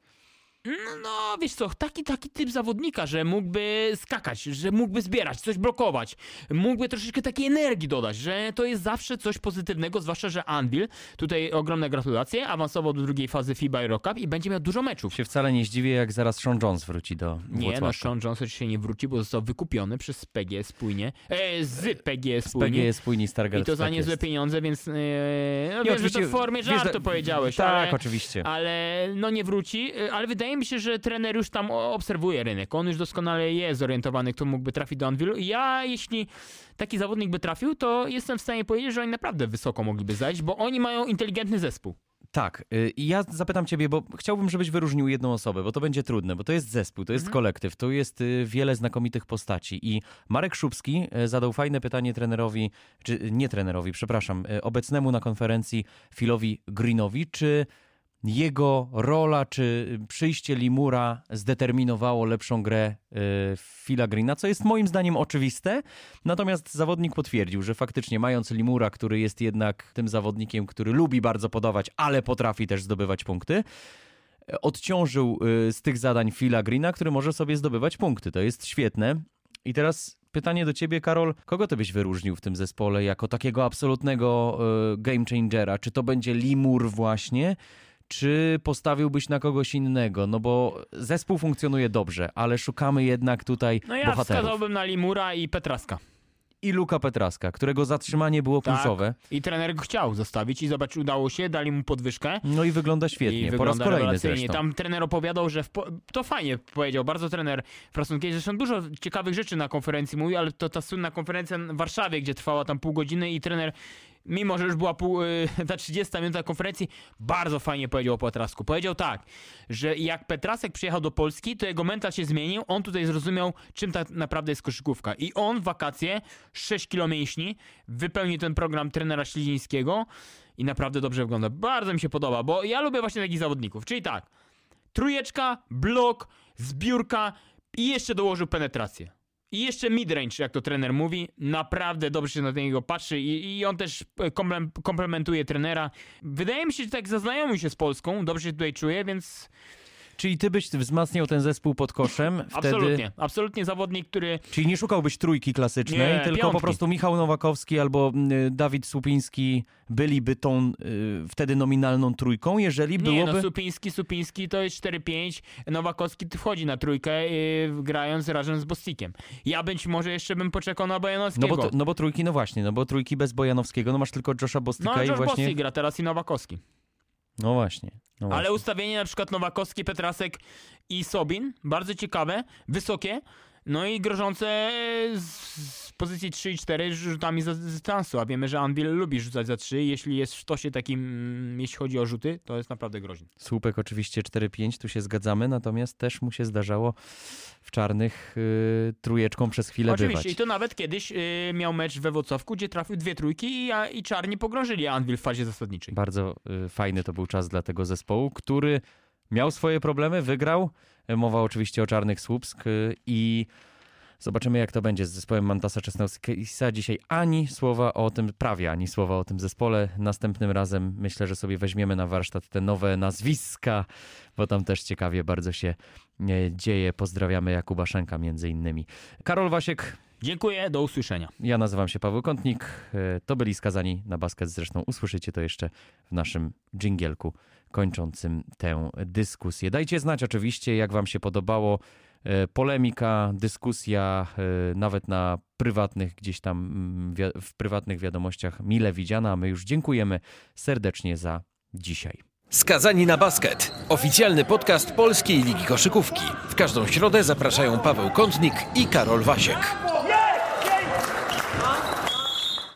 No, no, wiesz co, taki, taki typ zawodnika, że mógłby skakać, że mógłby zbierać, coś blokować, mógłby troszeczkę takiej energii dodać, że to jest zawsze coś pozytywnego, zwłaszcza, że Anvil, tutaj ogromne gratulacje, awansował do drugiej fazy FIBA Cup i będzie miał dużo meczów. Się wcale nie zdziwię, jak zaraz Sean Jones wróci do Nie, no. Sean Johnson się nie wróci, bo został wykupiony przez PG spójnie, e, z PG Z spójnie. PGS spójni Stargard. I to za tak niezłe pieniądze, więc e, no Nie, wiem, że to w formie wiesz, żartu że- powiedziałeś, Tak, ale, oczywiście. ale no nie wróci, e, ale wydaje mi się, że trener już tam obserwuje rynek, on już doskonale jest zorientowany, kto mógłby trafić do Anvilu i ja, jeśli taki zawodnik by trafił, to jestem w stanie powiedzieć, że oni naprawdę wysoko mogliby zajść, bo oni mają inteligentny zespół. Tak, y, i ja zapytam ciebie, bo chciałbym, żebyś wyróżnił jedną osobę, bo to będzie trudne, bo to jest zespół, to Mhm. jest kolektyw, tu jest y, wiele znakomitych postaci i Marek Szubski y, zadał fajne pytanie trenerowi, czy y, nie trenerowi, przepraszam, y, obecnemu na konferencji Philowi Greenowi, czy jego rola, czy przyjście Limura zdeterminowało lepszą grę y, Phila Greena, co jest moim zdaniem oczywiste. Natomiast zawodnik potwierdził, że faktycznie mając Limura, który jest jednak tym zawodnikiem, który lubi bardzo podawać, ale potrafi też zdobywać punkty, odciążył y, z tych zadań Phila Greena, który może sobie zdobywać punkty. To jest świetne. I teraz pytanie do ciebie, Karol. Kogo ty byś wyróżnił w tym zespole jako takiego absolutnego y, game changera? Czy to będzie Limur właśnie? Czy postawiłbyś na kogoś innego? No bo zespół funkcjonuje dobrze, ale szukamy jednak tutaj No ja bohaterów. wskazałbym na Limura i Petraska. I Luka Petraska, którego zatrzymanie było Tak. kluczowe. I trener go chciał zostawić i zobacz, udało się, dali mu podwyżkę. No i wygląda świetnie. I po raz wygląda kolejny rewelacyjnie. zresztą. Tam trener opowiadał, że po... to fajnie powiedział, bardzo trener Frasunkiewicz. Zresztą dużo ciekawych rzeczy na konferencji mówił, ale to ta słynna konferencja w Warszawie, gdzie trwała tam pół godziny i trener, mimo że już była pół, y, ta 30 minuta konferencji, bardzo fajnie powiedział o Petrasku. Powiedział tak, że jak Petrasek przyjechał do Polski, to jego mental się zmienił, on tutaj zrozumiał, czym tak naprawdę jest koszykówka. I on w wakacje, 6 kilo mięśni, wypełnił ten program trenera Ślizińskiego i naprawdę dobrze wygląda. Bardzo mi się podoba, bo ja lubię właśnie takich zawodników. Czyli tak, trójeczka, blok, zbiórka i jeszcze dołożył penetrację. I jeszcze midrange, jak to trener mówi, naprawdę dobrze się na niego patrzy i, i on też e, komplem- komplementuje trenera. Wydaje mi się, że tak zaznajomił się z Polską, dobrze się tutaj czuje, więc Czyli ty byś wzmacniał ten zespół pod koszem wtedy... absolutnie, absolutnie zawodnik, który Czyli nie szukałbyś trójki klasycznej, Nie, tylko piątki. po prostu Michał Nowakowski albo y, Dawid Słupiński byliby tą y, wtedy nominalną trójką, jeżeli Nie, byłoby... no Supiński, Supiński to jest 4-5, Nowakowski wchodzi na trójkę yy, grając razem z Bostikiem. Ja być może jeszcze bym poczekał na No Bojanowskiego. bo, to, no bo trójki, no właśnie, no bo trójki bez Bojanowskiego, no masz tylko Josha no Bostika a i Josh właśnie... Bostik gra teraz i Nowakowski. No właśnie. No Ale ustawienie na przykład Nowakowski, Petrasek i Sobin, bardzo ciekawe, wysokie, no i grożące z, pozycji 3 i 4 rzutami z dystansu, a wiemy, że Anvil lubi rzucać za 3, jeśli jest w sztosie takim, mm, jeśli chodzi o rzuty, to jest naprawdę groźny. Słupek oczywiście 4-5, tu się zgadzamy, natomiast też mu się zdarzało w czarnych y, trójeczką przez chwilę Oczywiście, bywać. i to nawet kiedyś y, miał mecz we Włocławku, gdzie trafił dwie trójki i, a, i czarni pogrążyli Anvil w fazie zasadniczej. Bardzo y, fajny to był czas dla tego zespołu, który miał swoje problemy, wygrał. Mowa oczywiście o Czarnych Słupsk y, i zobaczymy jak to będzie z zespołem Mantasa Czesnowskisa. Dzisiaj ani słowa o tym, prawie ani słowa o tym zespole. Następnym razem myślę, że sobie weźmiemy na warsztat te nowe nazwiska, bo tam też ciekawie bardzo się e, dzieje. Pozdrawiamy Jakuba Szenka między innymi. Karol Wasiek, Dziękuję, do usłyszenia. ja nazywam się Paweł Kątnik. E, To byli skazani na basket. Zresztą usłyszycie to jeszcze w naszym dżingielku kończącym tę dyskusję. Dajcie znać oczywiście, jak wam się podobało. E, Polemika, dyskusja, e, nawet na prywatnych, gdzieś tam mm, w prywatnych wiadomościach mile widziana. A my już dziękujemy serdecznie za dzisiaj. Skazani na basket. Oficjalny podcast Polskiej Ligi Koszykówki. W każdą środę zapraszają Paweł Kątnik i Karol Wasiek.